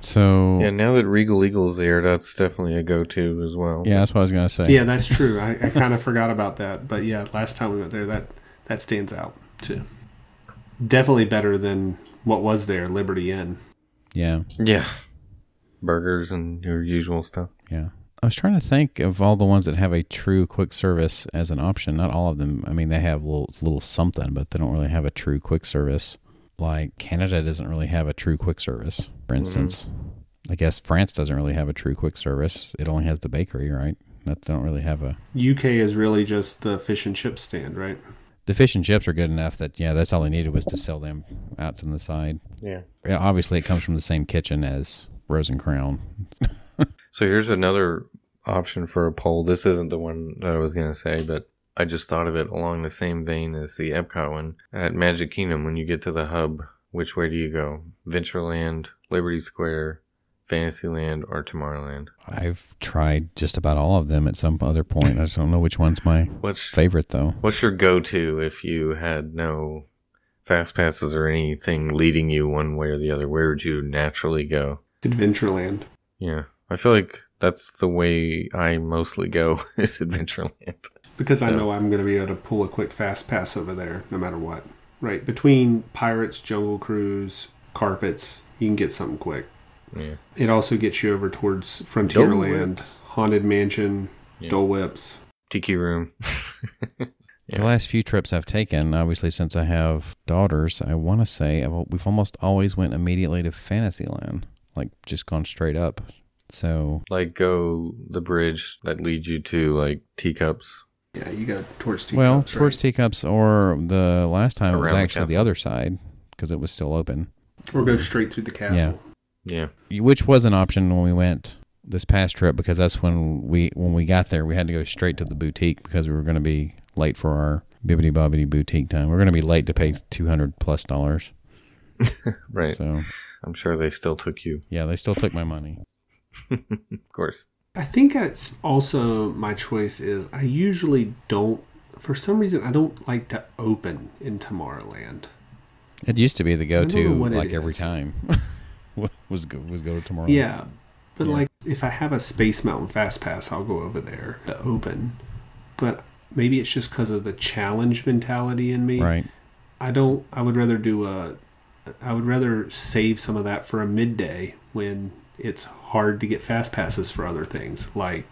Speaker 3: So
Speaker 2: Yeah, now that Regal Eagle's there, that's definitely a go to as well.
Speaker 3: yeah, that's what I was gonna say.
Speaker 1: Yeah, that's true. I, I kind of forgot about that. But yeah, last time we went there that that stands out too. Definitely better than what was there, Liberty Inn.
Speaker 3: yeah,
Speaker 2: Yeah. Burgers and your usual stuff.
Speaker 3: yeah. I was trying to think of all the ones that have a true quick service as an option. Not all of them. I mean, they have little little something, but they don't really have a true quick service. Like Canada doesn't really have a true quick service, for mm-hmm. instance. I guess France doesn't really have a true quick service. It only has the bakery, right? That they don't really have a.
Speaker 1: UK is really just the fish and chip stand, right?
Speaker 3: The fish and chips are good enough that yeah, that's all they needed was to sell them out to the side.
Speaker 2: Yeah.
Speaker 3: Yeah, obviously, it comes from the same kitchen as Rose and Crown.
Speaker 2: So here's another option for a poll. This isn't the one that I was going to say, but I just thought of it along the same vein as the Epcot one. At Magic Kingdom, when you get to the hub, which way do you go? Ventureland, Liberty Square, Fantasyland, or Tomorrowland?
Speaker 3: I've tried just about all of them at some other point. I just don't know which one's my
Speaker 2: What's
Speaker 3: favorite though.
Speaker 2: What's your go-to if you had no fast passes or anything leading you one way or the other? Where would you naturally go?
Speaker 1: Adventureland.
Speaker 2: Yeah, I feel like that's the way I mostly go is Adventureland.
Speaker 1: Because I know I'm going to be able to pull a quick fast pass over there no matter what. Right. Between Pirates, Jungle Cruise, Carpets, you can get something quick.
Speaker 2: Yeah,
Speaker 1: It also gets you over towards Frontierland, Haunted Mansion,
Speaker 2: Yeah.
Speaker 1: Dole Whips.
Speaker 2: Tiki Room.
Speaker 3: The last few trips I've taken, obviously since I have daughters, I want to say I've, we've almost always went immediately to Fantasyland, like just gone straight up. So
Speaker 2: like go the bridge that leads you to like teacups.
Speaker 1: Yeah, you got towards Teacups,
Speaker 3: well,
Speaker 1: right?
Speaker 3: towards teacups, or the last time it was
Speaker 2: Around the
Speaker 3: actually the other side because it was still open,
Speaker 1: Or go straight through the castle.
Speaker 2: Yeah,
Speaker 3: which was an option when we went this past trip because that's when we when we got there we had to go straight to the boutique because we were going to be late for our bibbidi bobbidi boutique time. We're going to be late to pay two hundred plus dollars.
Speaker 2: right.
Speaker 3: So
Speaker 2: I'm sure they still took you.
Speaker 3: yeah, they still took my money.
Speaker 2: of course.
Speaker 1: I think that's also my choice is I usually don't for some reason I don't like to open in Tomorrowland.
Speaker 3: It used to be the go-to like every
Speaker 1: is.
Speaker 3: time. was go, was go to Tomorrowland.
Speaker 1: Yeah. But
Speaker 3: Yeah.
Speaker 1: like if I have a Space Mountain Fast Pass, I'll go over there to open. But maybe it's just because of the challenge mentality in me.
Speaker 3: Right.
Speaker 1: I don't I would rather do a I would rather save some of that for a midday when it's hard to get fast passes for other things like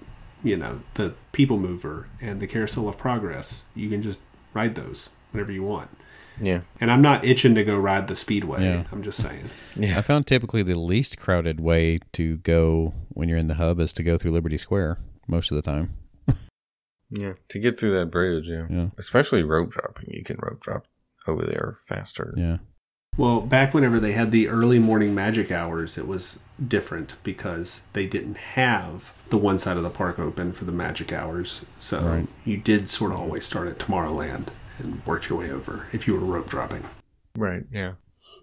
Speaker 1: you know the people mover and the carousel of progress you can just ride those whenever you want
Speaker 2: Yeah.
Speaker 1: and i'm not itching to go ride the speedway
Speaker 3: Yeah.
Speaker 1: i'm just saying
Speaker 2: Yeah.
Speaker 3: I found typically the least crowded way to go when you're in the hub is to go through Liberty Square most of the time.
Speaker 2: Yeah. To get through that bridge, yeah.
Speaker 3: Yeah.
Speaker 2: Especially rope dropping. You can rope drop over there faster.
Speaker 3: Yeah.
Speaker 1: Well back whenever they had the early morning magic hours it was different because they didn't have the one side of the park open for the magic hours so
Speaker 3: Right.
Speaker 1: you did sort of always start at tomorrowland and work your way over if you were rope dropping
Speaker 2: Right. Yeah.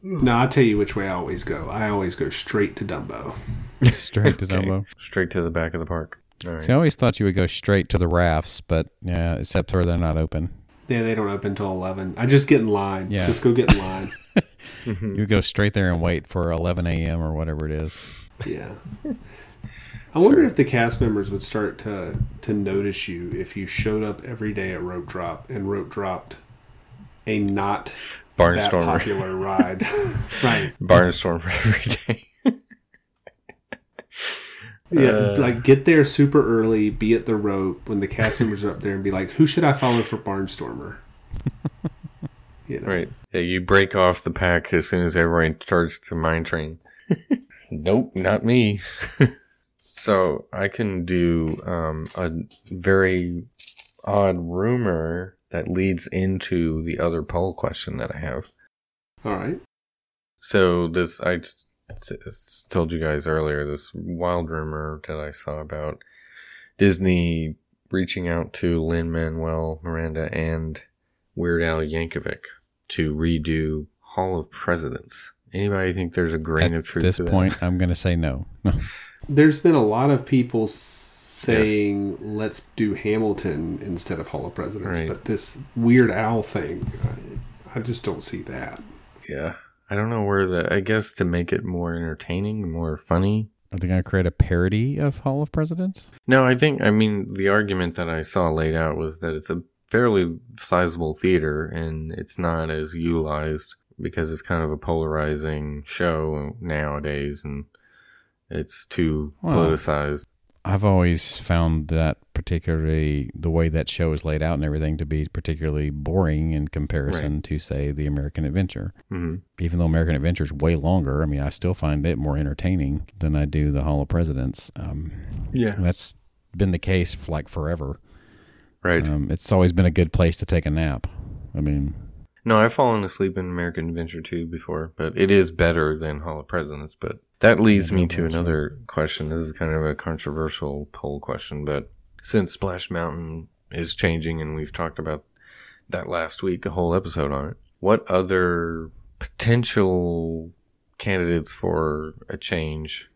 Speaker 1: No, I'll tell you which way I always go. I always go straight to Dumbo.
Speaker 3: Straight to
Speaker 2: Okay.
Speaker 3: Dumbo.
Speaker 2: Straight to the back of the park. All right.
Speaker 3: See, I always thought you would go straight to the rafts, but yeah, except for they're not open.
Speaker 1: Yeah, they don't open till 11. I just get in line.
Speaker 3: Yeah.
Speaker 1: Just go get in line.
Speaker 3: You go straight there and wait for 11 a.m. or whatever it is.
Speaker 1: yeah. I wonder if the cast members would start to to notice you if you showed up every day at rope drop and rope dropped a not that
Speaker 2: Barnstormer.
Speaker 1: popular ride. right.
Speaker 2: Barnstormer every day.
Speaker 1: Yeah,
Speaker 2: Uh.
Speaker 1: like get there super early, be at the rope when the cast members are up there and be like, "Who should I follow for Barnstormer?" You know.
Speaker 2: Right. Yeah, you break off the pack as soon as everyone starts to mine train. nope, not me. so I can do um, a very odd rumor that leads into the other poll question that I have.
Speaker 1: All right.
Speaker 2: So this I t- s- told you guys earlier this wild rumor that I saw about Disney reaching out to Lin Manuel Miranda and Weird Al Yankovic to redo Hall of Presidents. Anybody think there's a grain
Speaker 3: At
Speaker 2: of truth to that?
Speaker 3: At this point, I'm going to say no. No.
Speaker 1: There's been a lot of people s- saying let's do Hamilton instead of Hall of Presidents,
Speaker 2: Right.
Speaker 1: but this Weird Al thing, I, I just don't see that.
Speaker 2: Yeah. I don't know where the I guess to make it more entertaining, more funny.
Speaker 3: Are they going to create a parody of Hall of Presidents?
Speaker 2: No, I think I mean the argument that I saw laid out was that it's a fairly sizable theater and it's not as utilized because it's kind of a polarizing show nowadays and it's too
Speaker 3: Well,
Speaker 2: politicized.
Speaker 3: I've always found that particularly the way that show is laid out and everything to be particularly boring in comparison to, say, the American Adventure.
Speaker 2: hmm
Speaker 3: Even though American Adventure is way longer, I mean, I still find it more entertaining than I do the Hall of Presidents. Um,
Speaker 2: Yeah.
Speaker 3: that's been the case for like forever.
Speaker 2: Right.
Speaker 3: Um, it's always been a good place to take a nap. I mean,
Speaker 2: no, I've fallen asleep in American Adventure 2 before, but it is better than Hall of Presidents. But that leads me to another question. This is kind of a controversial poll question, but since Splash Mountain is changing and we've talked about that last week, a whole episode on it, what other potential candidates for a change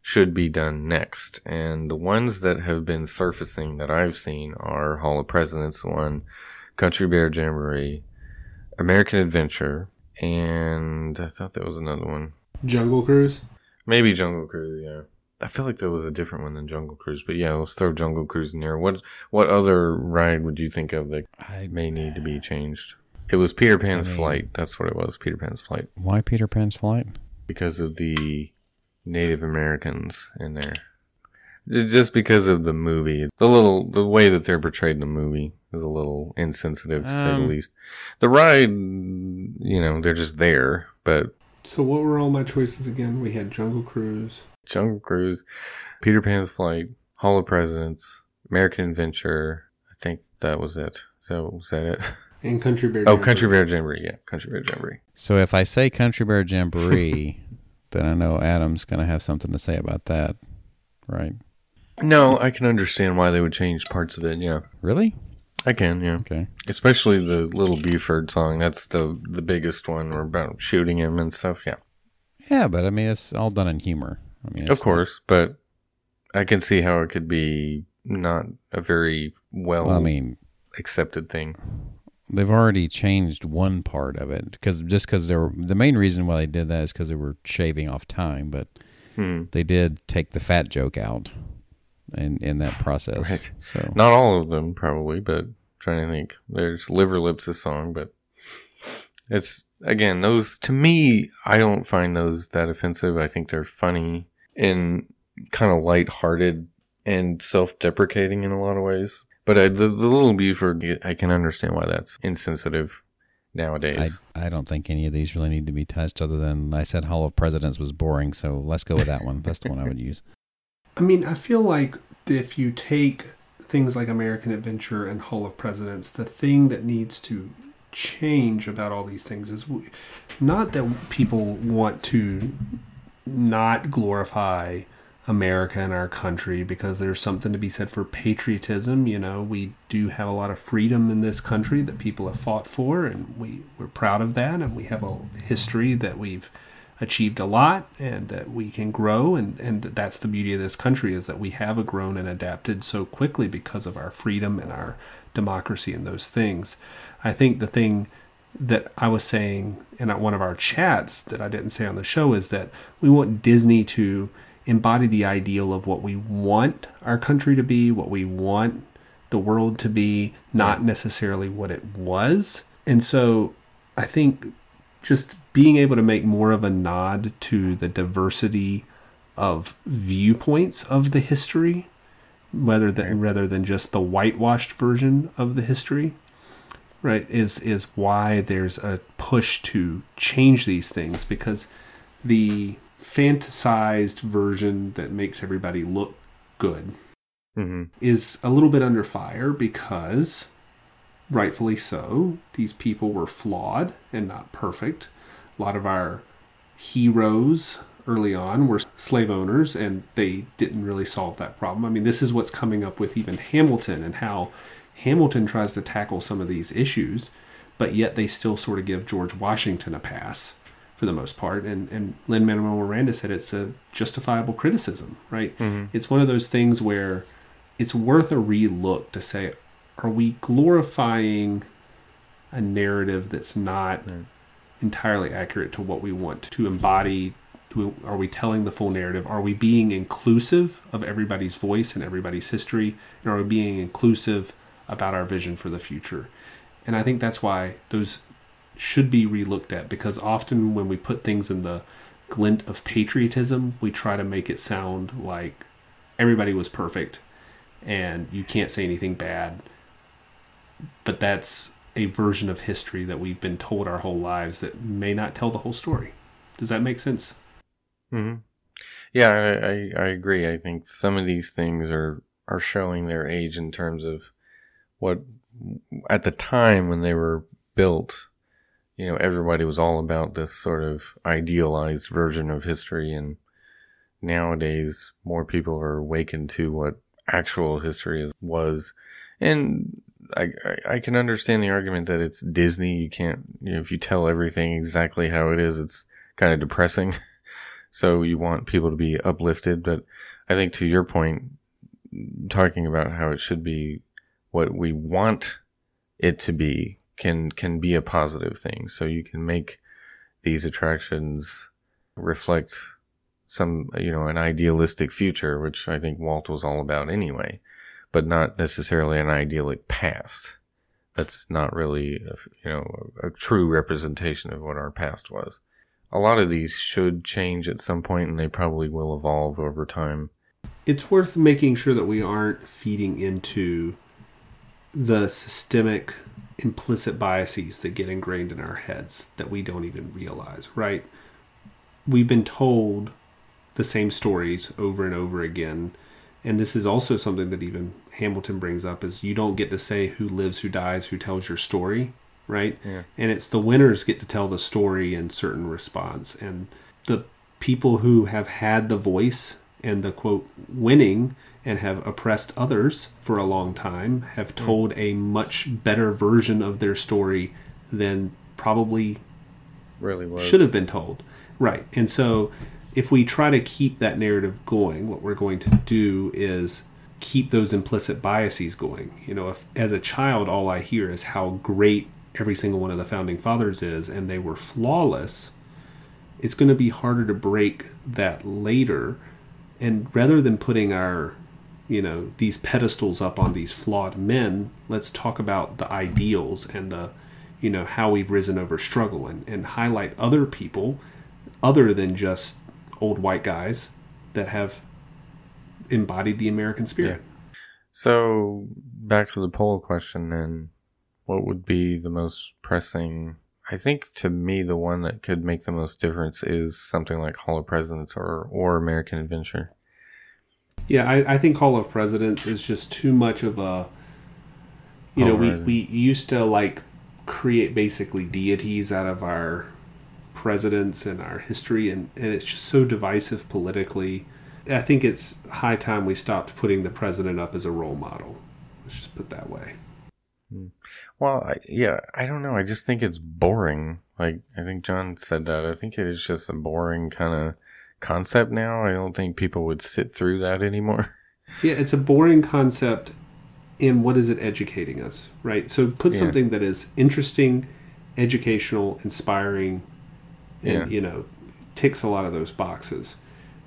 Speaker 2: should be done next. And the ones that have been surfacing that I've seen are Hall of Presidents one, Country Bear Jamboree, American Adventure, and I thought there was another one.
Speaker 1: Jungle Cruise.
Speaker 2: Maybe Jungle Cruise, yeah. I feel like there was a different one than Jungle Cruise, but yeah, let's throw Jungle Cruise in there. What what other ride would you think of that
Speaker 3: I,
Speaker 2: may need to be changed? It was Peter Pan's
Speaker 3: I mean-
Speaker 2: Flight. That's what it was, Peter Pan's Flight,
Speaker 3: why Peter Pan's flight?
Speaker 2: because of the Native Americans in there. Just because of the movie, the little the way that they're portrayed in the movie is a little insensitive to say the
Speaker 3: Um,
Speaker 2: least. The ride, you know, they're just there, but
Speaker 1: So what were all my choices again? We had Jungle Cruise.
Speaker 2: Jungle Cruise, Peter Pan's Flight, Hall of Presidents, American Adventure. I think that was it. So was that it?
Speaker 1: And Country Bear.
Speaker 2: Oh, Country Bear Jamboree. Yeah, Country Bear Jamboree.
Speaker 3: So if I say Country Bear Jamboree, then I know Adam's going to have something to say about that, right?
Speaker 2: No, I can understand why they would change parts of it. Yeah,
Speaker 3: Really?
Speaker 2: I can. Yeah,
Speaker 3: Okay.
Speaker 2: especially the Little Buford song. That's the the biggest one. We're about shooting him and stuff. Yeah,
Speaker 3: Yeah, but I mean, it's all done in humor. I mean,
Speaker 2: of course, but I can see how it could be not a very well,
Speaker 3: Well, I mean,
Speaker 2: accepted thing.
Speaker 3: they've already changed one part of it because just because they were the main reason why they did that is because they were shaving off time, but
Speaker 2: Hmm.
Speaker 3: they did take the fat joke out in in that process.
Speaker 2: Right.
Speaker 3: So
Speaker 2: Not all of them, probably, but trying to think. There's Liver Lips' song, but it's again those to me. I don't find those that offensive. I think they're funny and kind of lighthearted and self-deprecating in a lot of ways. But I, the the little Buford, I can understand why that's insensitive
Speaker 3: I
Speaker 2: nowadays.
Speaker 3: I don't think any of these really need to be touched. Other than I said, Hall of Presidents was boring, so let's go with that one. That's the one I would use.
Speaker 1: I mean, I feel like if you take things like American Adventure and Hall of Presidents, the thing that needs to change about all these things is we, not that people want to not glorify America and our country because there's something to be said for patriotism. You know, we do have a lot of freedom in this country that people have fought for, and we, we're proud of that, and we have a history that we've achieved a lot and that we can grow and, and that's the beauty of this country is that we have grown and adapted so quickly because of our freedom and our democracy and those things. I think the thing that I was saying in one of our chats that I didn't say on the show is that we want Disney to embody the ideal of what we want our country to be, what we want the world to be, not necessarily what it was. And so I think just being able to make more of a nod to the diversity of viewpoints of the history rather than rather than just the whitewashed version of the history right is is why there's a push to change these things because the fantasized version that makes everybody look good
Speaker 2: mm-hmm.
Speaker 1: is a little bit under fire because rightfully so these people were flawed and not perfect a lot of our heroes early on were slave owners and they didn't really solve that problem. I mean this is what's coming up with even hamilton and how hamilton tries to tackle some of these issues but yet they still sort of give george washington a pass for the most part. And and lin manuel miranda said it's a justifiable criticism right? Mm-hmm. It's one of those things where it's worth a relook to say, are we glorifying a narrative that's not entirely accurate to what we want to embody? Are we telling the full narrative? Are we being inclusive of everybody's voice and everybody's history? And are we being inclusive about our vision for the future? And I think that's why those should be relooked at because often when we put things in the glint of patriotism, we try to make it sound like everybody was perfect and you can't say anything bad. But that's a version of history that we've been told our whole lives that may not tell the whole story. Does that make sense?
Speaker 2: hmm Yeah, I, I I agree. I think some of these things are are showing their age in terms of what at the time when they were built. You know, everybody was all about this sort of idealized version of history, and nowadays more people are awakened to what actual history is, was, and I, I can understand the argument that it's Disney. You can't, you know, if you tell everything exactly how it is, it's kind of depressing. so you want people to be uplifted. But I think to your point, talking about how it should be what we want it to be can can be a positive thing. So you can make these attractions reflect some, you know, an idealistic future, which I think Walt was all about anyway, but not necessarily an idyllic past. That's not really, a, you know, a true representation of what our past was. A lot of these should change at some point and they probably will evolve over time.
Speaker 1: It's worth making sure that we aren't feeding into the systemic implicit biases that get ingrained in our heads that we don't even realize, right? We've been told the same stories over and over again. And this is also something that even Hamilton brings up is you don't get to say who lives, who dies, who tells your story, right?
Speaker 2: Yeah.
Speaker 1: And it's the winners get to tell the story in certain response. And the people who have had the voice and the quote winning and have oppressed others for a long time have told a much better version of their story than probably
Speaker 2: Really was.
Speaker 1: should have been told. Right. And so if we try to keep that narrative going, what we're going to do is keep those implicit biases going. You know, if as a child all I hear is how great every single one of the founding fathers is and they were flawless, it's going to be harder to break that later. And rather than putting our you know these pedestals up on these flawed men let's talk about the ideals and the you know how we've risen over struggle and, and highlight other people other than just old white guys that have embodied the american spirit
Speaker 2: So back to the poll question then. What would be the most pressing? I think to me the one that could make the most difference is something like Hall of Presidents or or American Adventure.
Speaker 1: yeah I, I think hall of presidents is just too much of a you know we, we used to like create basically deities out of our presidents and our history and, and it's just so divisive politically i think it's high time we stopped putting the president up as a role model let's just put that way hmm.
Speaker 2: Well, I, yeah, I don't know. I just think it's boring. Like I think John said that. I think it is just a boring kind of concept now. I don't think people would sit through that anymore.
Speaker 1: yeah it's a boring concept and what is it educating us right so put
Speaker 2: Yeah.
Speaker 1: something that is interesting educational inspiring and
Speaker 2: Yeah.
Speaker 1: you know ticks a lot of those boxes.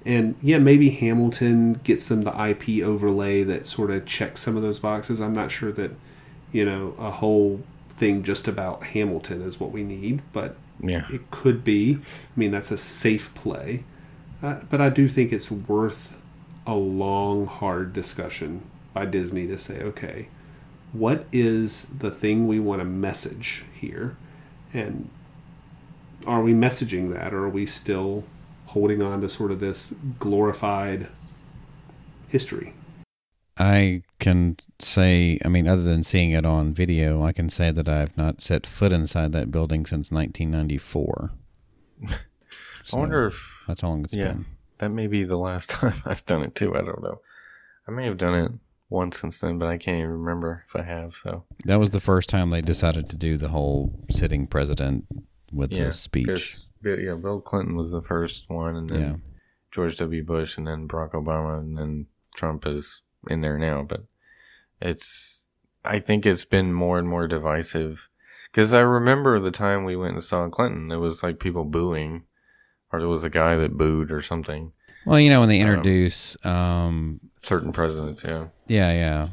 Speaker 1: And yeah maybe hamilton gets them the ip overlay that sort of checks some of those boxes. I'm not sure that you know a whole thing just about hamilton is what we need but
Speaker 2: Yeah.
Speaker 1: it could be. I mean that's a safe play. Uh, but i do think it's worth a long hard discussion by disney to say okay what is the thing we want to message here? And are we messaging that or are we still holding on to sort of this glorified history
Speaker 3: I can say, I mean, other than seeing it on video, I can say that I've not set foot inside that building since 1994.
Speaker 2: I wonder if
Speaker 3: that's how long it's
Speaker 2: yeah.
Speaker 3: been.
Speaker 2: that may be the last time I've done it too. I don't know. I may have done it once since then, but I can't even remember if I have. So
Speaker 3: That was the first time they decided to do the whole sitting president with
Speaker 2: yeah,
Speaker 3: the speech.
Speaker 2: Yeah, Bill Clinton was the first one, and then
Speaker 3: Yeah.
Speaker 2: George W. Bush, and then Barack Obama, and then Trump is in there now. But it's, I think it's been more and more divisive. Because I remember the time we went and saw Clinton, it was like people booing, or there was a guy that booed or something.
Speaker 3: Well, you know, when they
Speaker 2: Um,
Speaker 3: introduce, um,
Speaker 2: Certain presidents, yeah.
Speaker 3: yeah, yeah,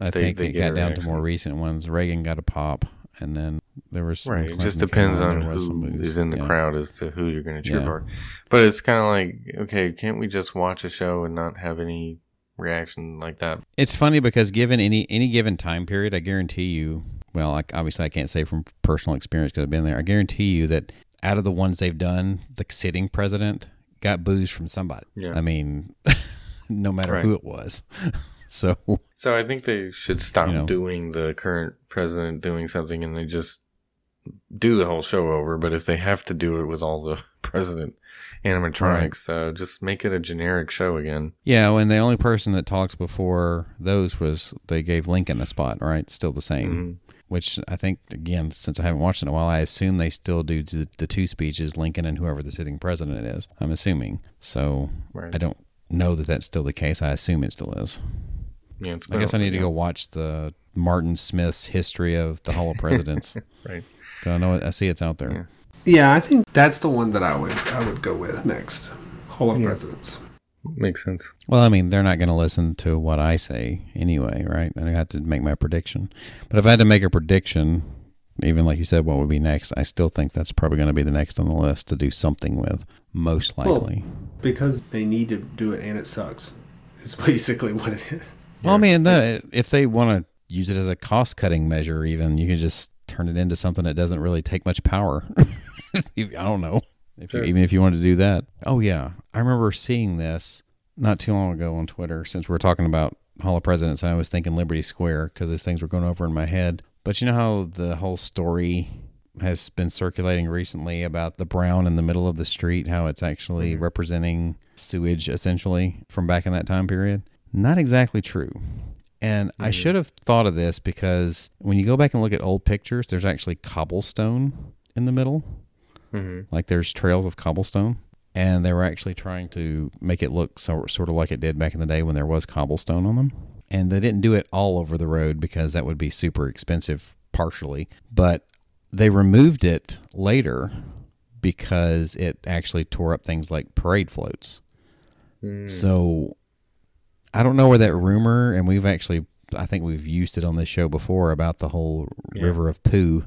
Speaker 3: I
Speaker 2: They-
Speaker 3: think
Speaker 2: they
Speaker 3: it got down to more recent ones. Reagan got a pop, and then there was
Speaker 2: Right. It just depends on
Speaker 3: there was some
Speaker 2: who is in the
Speaker 3: Yeah.
Speaker 2: crowd as to who you're going to cheer
Speaker 3: Yeah.
Speaker 2: for. But it's kind of like, okay, can't we just watch a show and not have any reaction like that?
Speaker 3: It's funny because given any any given time period, I guarantee you. Well, like obviously I can't say from personal experience because I've been there. I guarantee you that out of the ones they've done, the sitting president got booze from somebody.
Speaker 2: Yeah.
Speaker 3: I mean, no matter
Speaker 2: Right.
Speaker 3: who it was. so
Speaker 2: So I think they should stop
Speaker 3: You know.
Speaker 2: doing the current president doing something and they just do the whole show over. But if they have to do it with all the president animatronics. Uh, just make it a generic show again.
Speaker 3: Yeah, and the only person that talks before those was they gave Lincoln a spot, right? Still the same.
Speaker 2: Mhm.
Speaker 3: Which I think, again, since I haven't watched it in a while, I assume they still do the, the two speeches, Lincoln and whoever the sitting president is. I'm assuming. So
Speaker 2: Right.
Speaker 3: I don't know that that's still the case. I assume it still is.
Speaker 2: Yeah,
Speaker 3: I guess I need to go watch the Martin Smith's history of the Hall of Presidents.
Speaker 2: Right.
Speaker 3: 'Cause I know I see it's out there.
Speaker 2: Yeah.
Speaker 1: Yeah, I think that's the one that I would I would go with next. Hall of
Speaker 2: Yeah.
Speaker 1: Presidents.
Speaker 2: Makes sense.
Speaker 3: Well, I mean, they're not going to listen to what I say anyway, right? I have to make my prediction. But if I had to make a prediction, even like you said, what would be next? I still think that's probably going to be the next on the list to do something with, most
Speaker 1: Well,
Speaker 3: likely.
Speaker 1: Because they need to do it and it sucks. It's basically what it is.
Speaker 3: Well, I mean, that, if they want to use it as a cost cutting measure, even you can just turn it into something that doesn't really take much power. I don't know. If you, even if you wanted to do that. Oh yeah, I remember seeing this not too long ago on Twitter. Since we're talking about Hall of Presidents, I was thinking Liberty Square because these things were going over in my head. But you know how the whole story has been circulating recently about the brown in the middle of the street, how it's actually
Speaker 2: Mhm.
Speaker 3: representing sewage essentially from back in that time period? Not exactly true. And I
Speaker 2: Mhm.
Speaker 3: should have thought of this because when you go back and look at old pictures, there's actually cobblestone in the middle
Speaker 2: hmm
Speaker 3: like there's trails of cobblestone and they were actually trying to make it look so, sort of like it did back in the day when there was cobblestone on them and they didn't do it all over the road because that would be super expensive partially but they removed it later because it actually tore up things like parade floats
Speaker 2: Mm.
Speaker 3: so I don't know where that rumor, and we've actually, I think we've used it on this show before about the whole
Speaker 2: Yeah.
Speaker 3: river of poo,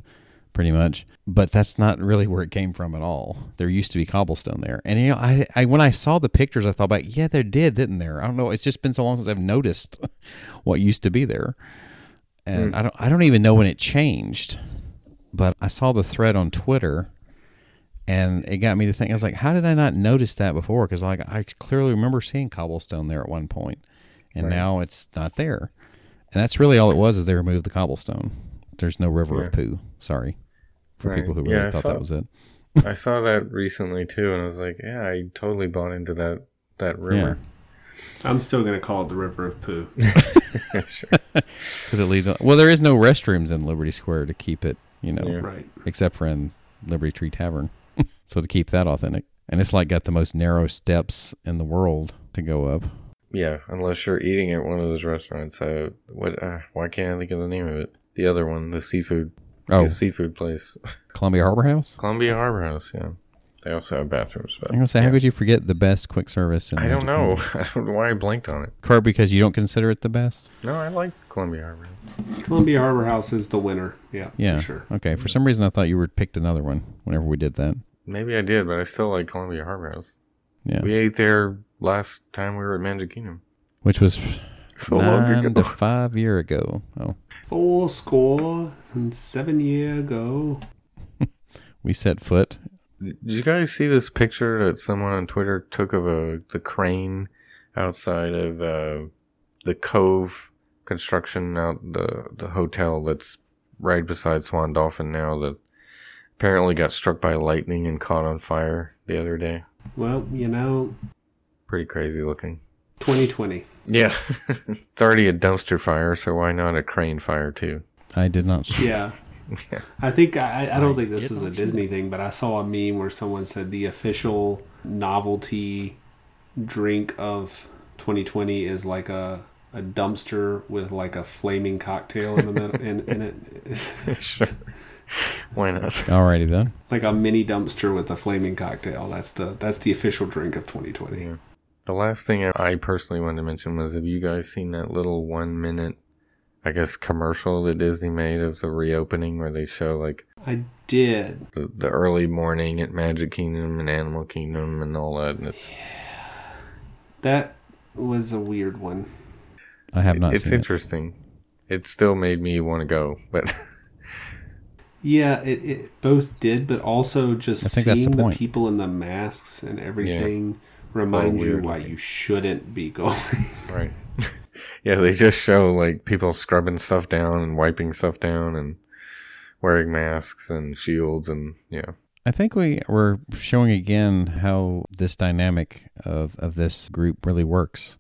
Speaker 3: pretty much. But that's not really where it came from at all. There used to be cobblestone there, and you know, I, I when I saw the pictures, I thought about, yeah, there did, didn't there? I don't know. It's just been so long since I've noticed what used to be there, and
Speaker 2: Hmm.
Speaker 3: I don't, I don't even know when it changed. But I saw the thread on Twitter and it got me to think. I was like, "How did I not notice that before?" Because like I clearly remember seeing cobblestone there at one point, and
Speaker 2: Right.
Speaker 3: now it's not there. And that's really all it was is they removed the cobblestone. There's no river
Speaker 2: Yeah.
Speaker 3: of poo. Sorry for
Speaker 2: Right.
Speaker 3: people who really
Speaker 2: Yeah, I
Speaker 3: thought
Speaker 2: saw-
Speaker 3: that was it.
Speaker 2: I saw that recently too, and I was like, yeah, I totally bought into that that rumor.
Speaker 1: I'm still gonna call it the River of Poo.
Speaker 2: sure.
Speaker 3: Because it leads. On, well, there is no restrooms in Liberty Square to keep it, you know,
Speaker 2: Yeah.
Speaker 1: Right.
Speaker 3: except for in Liberty Tree Tavern. so to keep that authentic, and it's like got the most narrow steps in the world to go up.
Speaker 2: Yeah, unless you're eating at one of those restaurants. Uh, what? Uh, why can't I think of the name of it? The other one, the seafood.
Speaker 3: Oh,
Speaker 2: the seafood place,
Speaker 3: Columbia Harbor House.
Speaker 2: Columbia Harbor House. Yeah, they also have bathrooms. But
Speaker 3: I'm gonna say, how
Speaker 2: yeah.
Speaker 3: could you forget the best quick service? In
Speaker 2: I don't know. I don't know why I blanked on it.
Speaker 3: Kurt, because you don't consider it the best.
Speaker 2: No, I like Columbia Harbor.
Speaker 1: Columbia Harbor House is the winner. Yeah.
Speaker 3: Yeah,
Speaker 1: For sure.
Speaker 3: Okay, for some reason I thought you would picked another one whenever we did that.
Speaker 2: Maybe I did, but I still like Columbia Harbor House.
Speaker 3: Yeah,
Speaker 2: We ate there last time we were at Magic Kingdom.
Speaker 3: which was
Speaker 2: So long ago.
Speaker 3: to five year ago. Oh,
Speaker 1: Four score and seven year ago.
Speaker 3: we set foot.
Speaker 2: Did you guys see this picture that someone on Twitter took of a the crane outside of uh, the Cove construction out the the hotel that's right beside Swan Dolphin now that apparently got struck by lightning and caught on fire the other day.
Speaker 1: Well, you know,
Speaker 2: Pretty crazy looking.
Speaker 1: 2020.
Speaker 2: Yeah, it's already a dumpster fire, so why not a crane fire too?
Speaker 3: I did not. s-
Speaker 1: Yeah.
Speaker 2: Yeah.
Speaker 1: I think I, I don't think this is a Disney thing, but I saw a meme where someone said the official novelty drink of 2020 is like a a dumpster with like a flaming cocktail in the middle in, in it
Speaker 2: sure. Why not?
Speaker 3: Alrighty then.
Speaker 1: like a mini dumpster with a flaming cocktail that's the that's the official drink of 2020
Speaker 2: Yeah. The last thing I personally wanted to mention was have you guys seen that little one minute, I guess, commercial that Disney made of the reopening where they show like
Speaker 1: i did
Speaker 2: the, the early morning at Magic Kingdom and Animal Kingdom and all that? And it's
Speaker 1: that was a weird one
Speaker 3: I have not
Speaker 2: it's
Speaker 3: seen it.
Speaker 2: interesting. It still made me want to go, but
Speaker 1: yeah it, it both did but also just
Speaker 3: I think that's the
Speaker 1: seeing the, people in the masks and everything reminds you why you shouldn't be going
Speaker 2: right. yeah, they just show like people scrubbing stuff down and wiping stuff down and wearing masks and shields and yeah.
Speaker 3: I think we we're showing again how this dynamic of of this group really works,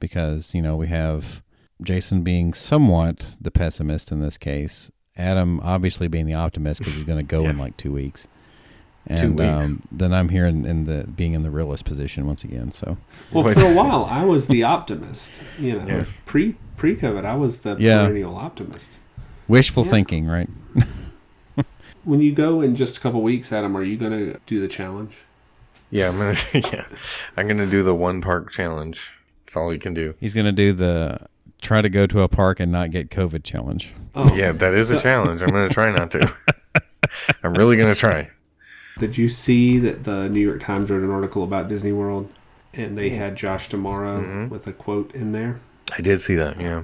Speaker 3: because you know we have Jason being somewhat the pessimist in this case, Adam obviously being the optimist because he's going to go in like two weeks, and
Speaker 2: Two weeks.
Speaker 3: Um, then I'm here in, in the being in the realist position once again. So
Speaker 1: Well, for a while, I was the optimist. You know,
Speaker 2: Yeah.
Speaker 1: pre pre COVID, I was the
Speaker 3: Yeah.
Speaker 1: perennial optimist.
Speaker 3: wishful
Speaker 1: Yeah.
Speaker 3: thinking, right?
Speaker 1: When you go in just a couple weeks, Adam, are you going to do the challenge?
Speaker 2: Yeah, I'm gonna. Yeah, I'm gonna do the one park challenge. That's all he can do.
Speaker 3: He's going to do the try to go to a park and not get COVID challenge.
Speaker 1: Oh,
Speaker 2: Yeah, that is a challenge. I'm gonna try not to. I'm really gonna try.
Speaker 1: Did you see that the New York Times wrote an article about Disney World, and they had Josh D'Amaro
Speaker 2: Mhm.
Speaker 1: with a quote in there?
Speaker 2: I did see that. Yeah.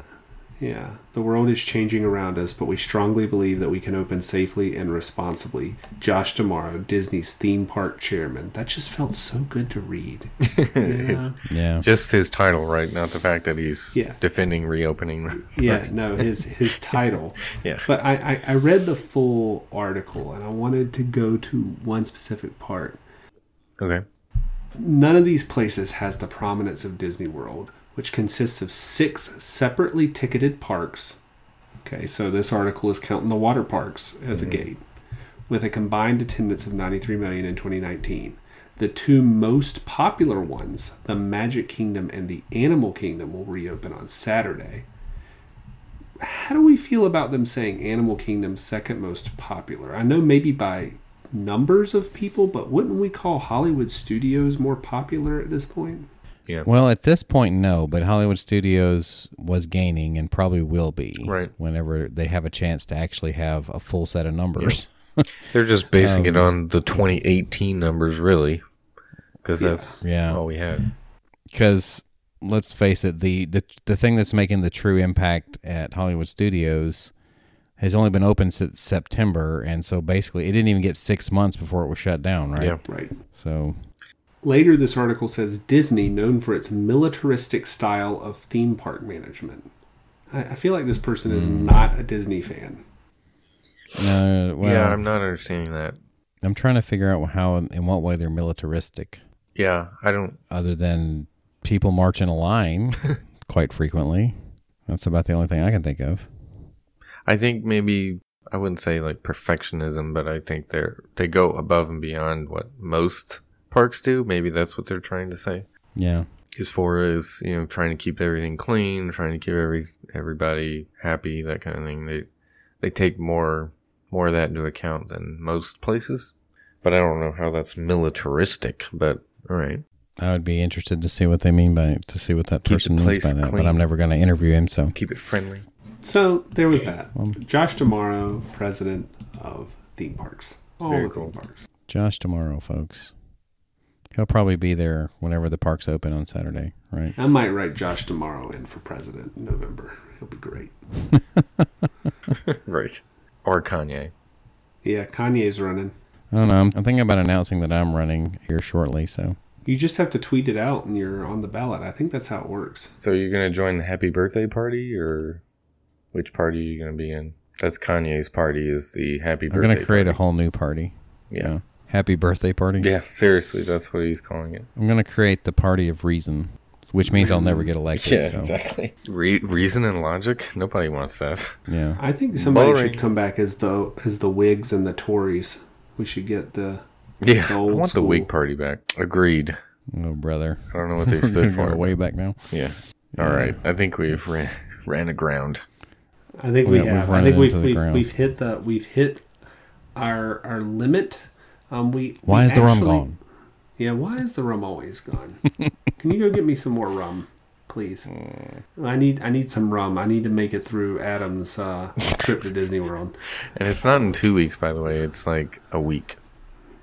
Speaker 1: Yeah, the world is changing around us, but we strongly believe that we can open safely and responsibly. Josh D'Amaro, Disney's theme park chairman. That just felt so good to read. Yeah,
Speaker 3: Yeah.
Speaker 2: Just his title, right? Not the fact that he's
Speaker 1: Yeah.
Speaker 2: defending reopening.
Speaker 1: yeah no, his his title.
Speaker 2: Yeah.
Speaker 1: But I, I, I read the full article, and I wanted to go to one specific part.
Speaker 2: Okay.
Speaker 1: None of these places has the prominence of Disney World, which consists of six separately ticketed parks. Okay, so this article is counting the water parks as a mm-hmm. gate, with a combined attendance of 93 million in 2019. The two most popular ones, the Magic Kingdom and the Animal Kingdom, will reopen on Saturday. How do we feel about them saying Animal Kingdom second most popular? I know maybe by numbers of people, but wouldn't we call Hollywood Studios more popular at this point?
Speaker 2: Yeah.
Speaker 3: Well, at this point, no, but Hollywood Studios was gaining and probably will be
Speaker 2: Right.
Speaker 3: whenever they have a chance to actually have a full set of numbers.
Speaker 2: They're just basing it
Speaker 3: Um,
Speaker 2: on the 2018 numbers, really, because
Speaker 1: Yeah.
Speaker 2: that's
Speaker 3: Yeah.
Speaker 2: all we had.
Speaker 3: Because let's face it, the, the the thing that's making the true impact at Hollywood Studios has only been open since September, and so basically, it didn't even get six months before it was shut down, right?
Speaker 2: Yeah.
Speaker 1: Right.
Speaker 3: So
Speaker 1: Later, this article says Disney, known for its militaristic style of theme park management. I, I feel like this person is not a Disney fan.
Speaker 3: Uh, well,
Speaker 2: yeah,
Speaker 3: I'm,
Speaker 2: I'm not understanding that.
Speaker 3: I'm trying to figure out how, in what way they're militaristic,
Speaker 2: Yeah, I don't.
Speaker 3: other than people march in a line quite frequently. That's about the only thing I can think of.
Speaker 2: I think maybe I wouldn't say like perfectionism, but I think they're they go above and beyond what most parks do. Maybe that's what they're trying to say.
Speaker 3: Yeah.
Speaker 2: As far as you know, trying to keep everything clean, trying to keep every everybody happy, that kind of thing. They they take more more of that into account than most places. But I don't know how that's militaristic. But all right,
Speaker 3: I would be interested to see what they mean by to see what that
Speaker 2: Keep
Speaker 3: person means
Speaker 2: place
Speaker 3: by that, but. I'm never going to interview him. So
Speaker 2: keep it friendly.
Speaker 1: So there was that. Josh D'Amaro, president of theme parks. All
Speaker 2: Very
Speaker 1: the
Speaker 2: cool.
Speaker 1: theme parks.
Speaker 3: Josh D'Amaro, folks. He'll probably be there whenever the parks open on Saturday, right?
Speaker 1: I might write Josh D'Amaro in for president in November. He'll be great.
Speaker 2: right. Or Kanye.
Speaker 1: Yeah, Kanye's running.
Speaker 3: I don't know. I'm, I'm thinking about announcing that I'm running here shortly. So
Speaker 1: You just have to tweet it out and you're on the ballot. I think that's how it works.
Speaker 2: So you're gonna join the happy birthday party, or which party are you gonna be in? That's Kanye's party. Is the happy birthday.
Speaker 3: I'm going to create a whole new party.
Speaker 2: Yeah.
Speaker 3: Happy birthday party.
Speaker 2: yeah, Seriously, that's what he's calling it.
Speaker 3: I'm going to create the party of reason, which means I'll never get elected.
Speaker 2: Yeah,
Speaker 3: so,
Speaker 2: exactly. Re- reason and logic. Nobody wants that.
Speaker 3: Yeah.
Speaker 1: I think somebody
Speaker 2: Boring.
Speaker 1: should come back as the as the Whigs and the Tories. We should get the
Speaker 2: Yeah,
Speaker 1: The
Speaker 2: I want
Speaker 1: school.
Speaker 2: the Whig party back. Agreed.
Speaker 3: Oh, brother.
Speaker 2: I don't know what they stood for.
Speaker 3: way back now.
Speaker 2: Yeah. All right. I think we've ran, ran aground.
Speaker 1: I think oh, we
Speaker 3: Yeah, we've
Speaker 1: I think we've we've, we've hit the we've hit our our limit. Um, we
Speaker 3: Why
Speaker 1: we
Speaker 3: is the rum gone?
Speaker 1: Yeah, why is the rum always gone? Can you go get me some more rum, please? I need I need some rum. I need to make it through Adam's uh, trip to Disney World.
Speaker 2: And it's not in two weeks, by the way. It's like a week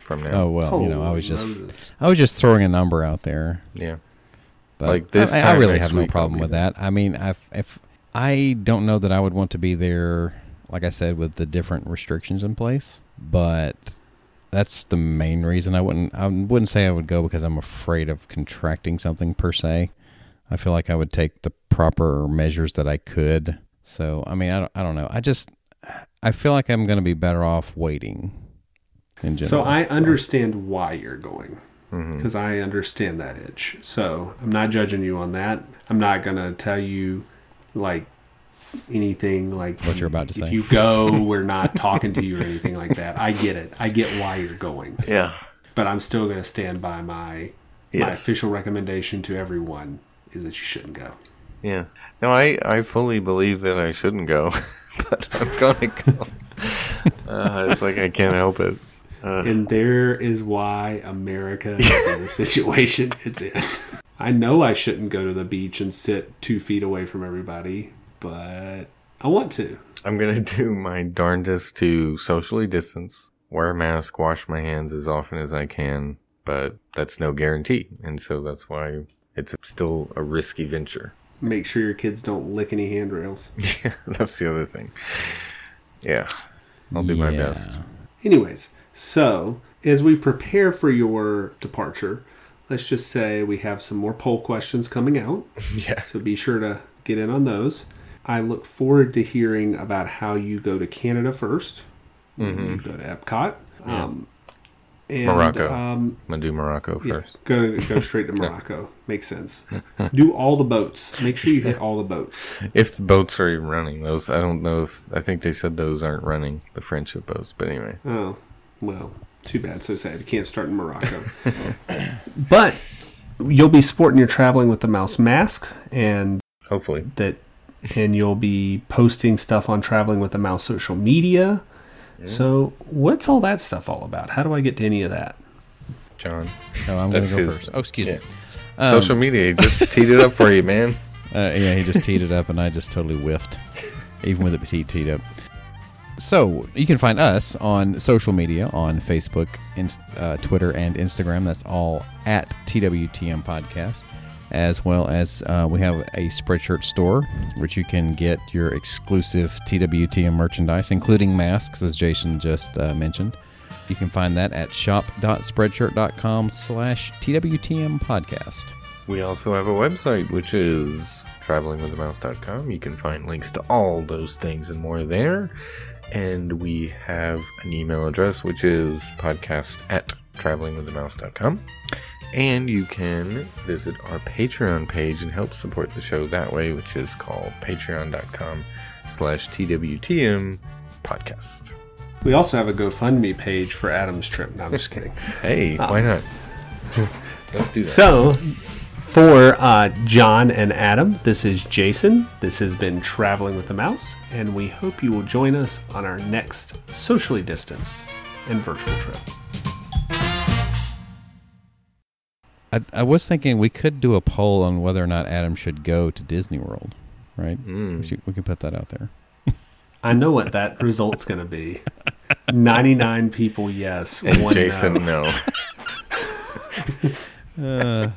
Speaker 2: from now.
Speaker 3: Oh well, you know, I was just
Speaker 1: Moses.
Speaker 3: I was just throwing a number out there.
Speaker 2: Yeah.
Speaker 3: But
Speaker 2: Like this
Speaker 3: I, I really
Speaker 2: next
Speaker 3: have no problem with
Speaker 2: there.
Speaker 3: that. I mean, if, if I don't know that I would want to be there, like I said, with the different restrictions in place, but that's the main reason I wouldn't. I wouldn't say I would go because I'm afraid of contracting something per se. I feel like I would take the proper measures that I could. So I mean, I don't, I don't know. I just I feel like I'm going to be better off waiting. in general.
Speaker 1: So I understand why you're going mm-hmm. because I understand that itch. So I'm not judging you on that. I'm not gonna tell you like anything like
Speaker 3: What you're about to
Speaker 1: if
Speaker 3: say.
Speaker 1: you go, we're not talking to you or anything like that. I get it. I get why you're going,
Speaker 2: Yeah.
Speaker 1: but I'm still gonna stand by my my official recommendation to everyone is that you shouldn't go.
Speaker 2: Yeah. No, I, I fully believe that I shouldn't go, but I'm gonna go. Uh, it's like I can't help it. Uh,
Speaker 1: And there is why America is in the situation it's in. I know I shouldn't go to the beach and sit two feet away from everybody, but I want to.
Speaker 2: I'm gonna do my darndest to socially distance, wear a mask, wash my hands as often as I can, but that's no guarantee, and so that's why it's still a risky venture.
Speaker 1: Make sure your kids don't lick any handrails.
Speaker 2: Yeah, that's the other thing. Yeah, I'll do my best.
Speaker 1: Anyways, so as we prepare for your departure, let's just say we have some more poll questions coming out.
Speaker 2: Yeah,
Speaker 1: So be sure to get in on those. I look forward to hearing about how you go to Canada 1st You go to Epcot. Um, and,
Speaker 2: Morocco.
Speaker 1: Um,
Speaker 2: I'm gonna do Morocco
Speaker 1: yeah,
Speaker 2: first.
Speaker 1: go go straight to Morocco. Makes sense. Do all the boats. Make sure you hit all the boats.
Speaker 2: If the boats are even running, those I don't know if I think they said those aren't running the friendship boats, but anyway.
Speaker 1: Oh, well, too bad. So sad. You can't start in Morocco. but you'll be sporting your traveling with the mouse mask, and
Speaker 2: Hopefully,
Speaker 1: that, and you'll be posting stuff on traveling with the mouse social media. So, what's all that stuff all about? How do I get to any of that?
Speaker 2: John.
Speaker 3: Oh, I'm going to go
Speaker 2: his-
Speaker 3: first. Oh, excuse
Speaker 2: yeah.
Speaker 3: me. Um,
Speaker 2: Social media he just teed it up for you, man.
Speaker 3: Uh, yeah, he just teed it up, and I just totally whiffed, even with it teed, teed up. So you can find us on social media on Facebook, Inst- uh, Twitter, and Instagram. That's all at TWTM Podcast, as well as uh, we have a Spreadshirt store, which you can get your exclusive TWTM merchandise, including masks, as Jason just uh, mentioned. You can find that at shop.spreadshirt.com slash TWTM Podcast.
Speaker 2: We also have a website, which is travelingwiththemouse.com. You can find links to all those things and more there. And we have an email address, which is podcast at travelingwiththemouse.com. And you can visit our Patreon page and help support the show that way, which is called patreon.com slash TWTM podcast.
Speaker 1: We also have a GoFundMe page for Adam's trip. No, I'm just kidding.
Speaker 2: Hey, why not? Let's do that.
Speaker 1: So, for uh, John and Adam, this is Jason. This has been Traveling with the Mouse, and we hope you will join us on our next socially distanced and virtual trip.
Speaker 3: I, I was thinking we could do a poll on whether or not Adam should go to Disney World, right?
Speaker 2: Mm.
Speaker 3: We, should, we can put that out there.
Speaker 1: I know what that result's going to be 99 people, yes.
Speaker 2: and
Speaker 1: one
Speaker 2: Jason,
Speaker 1: no.
Speaker 2: no.
Speaker 3: Uh,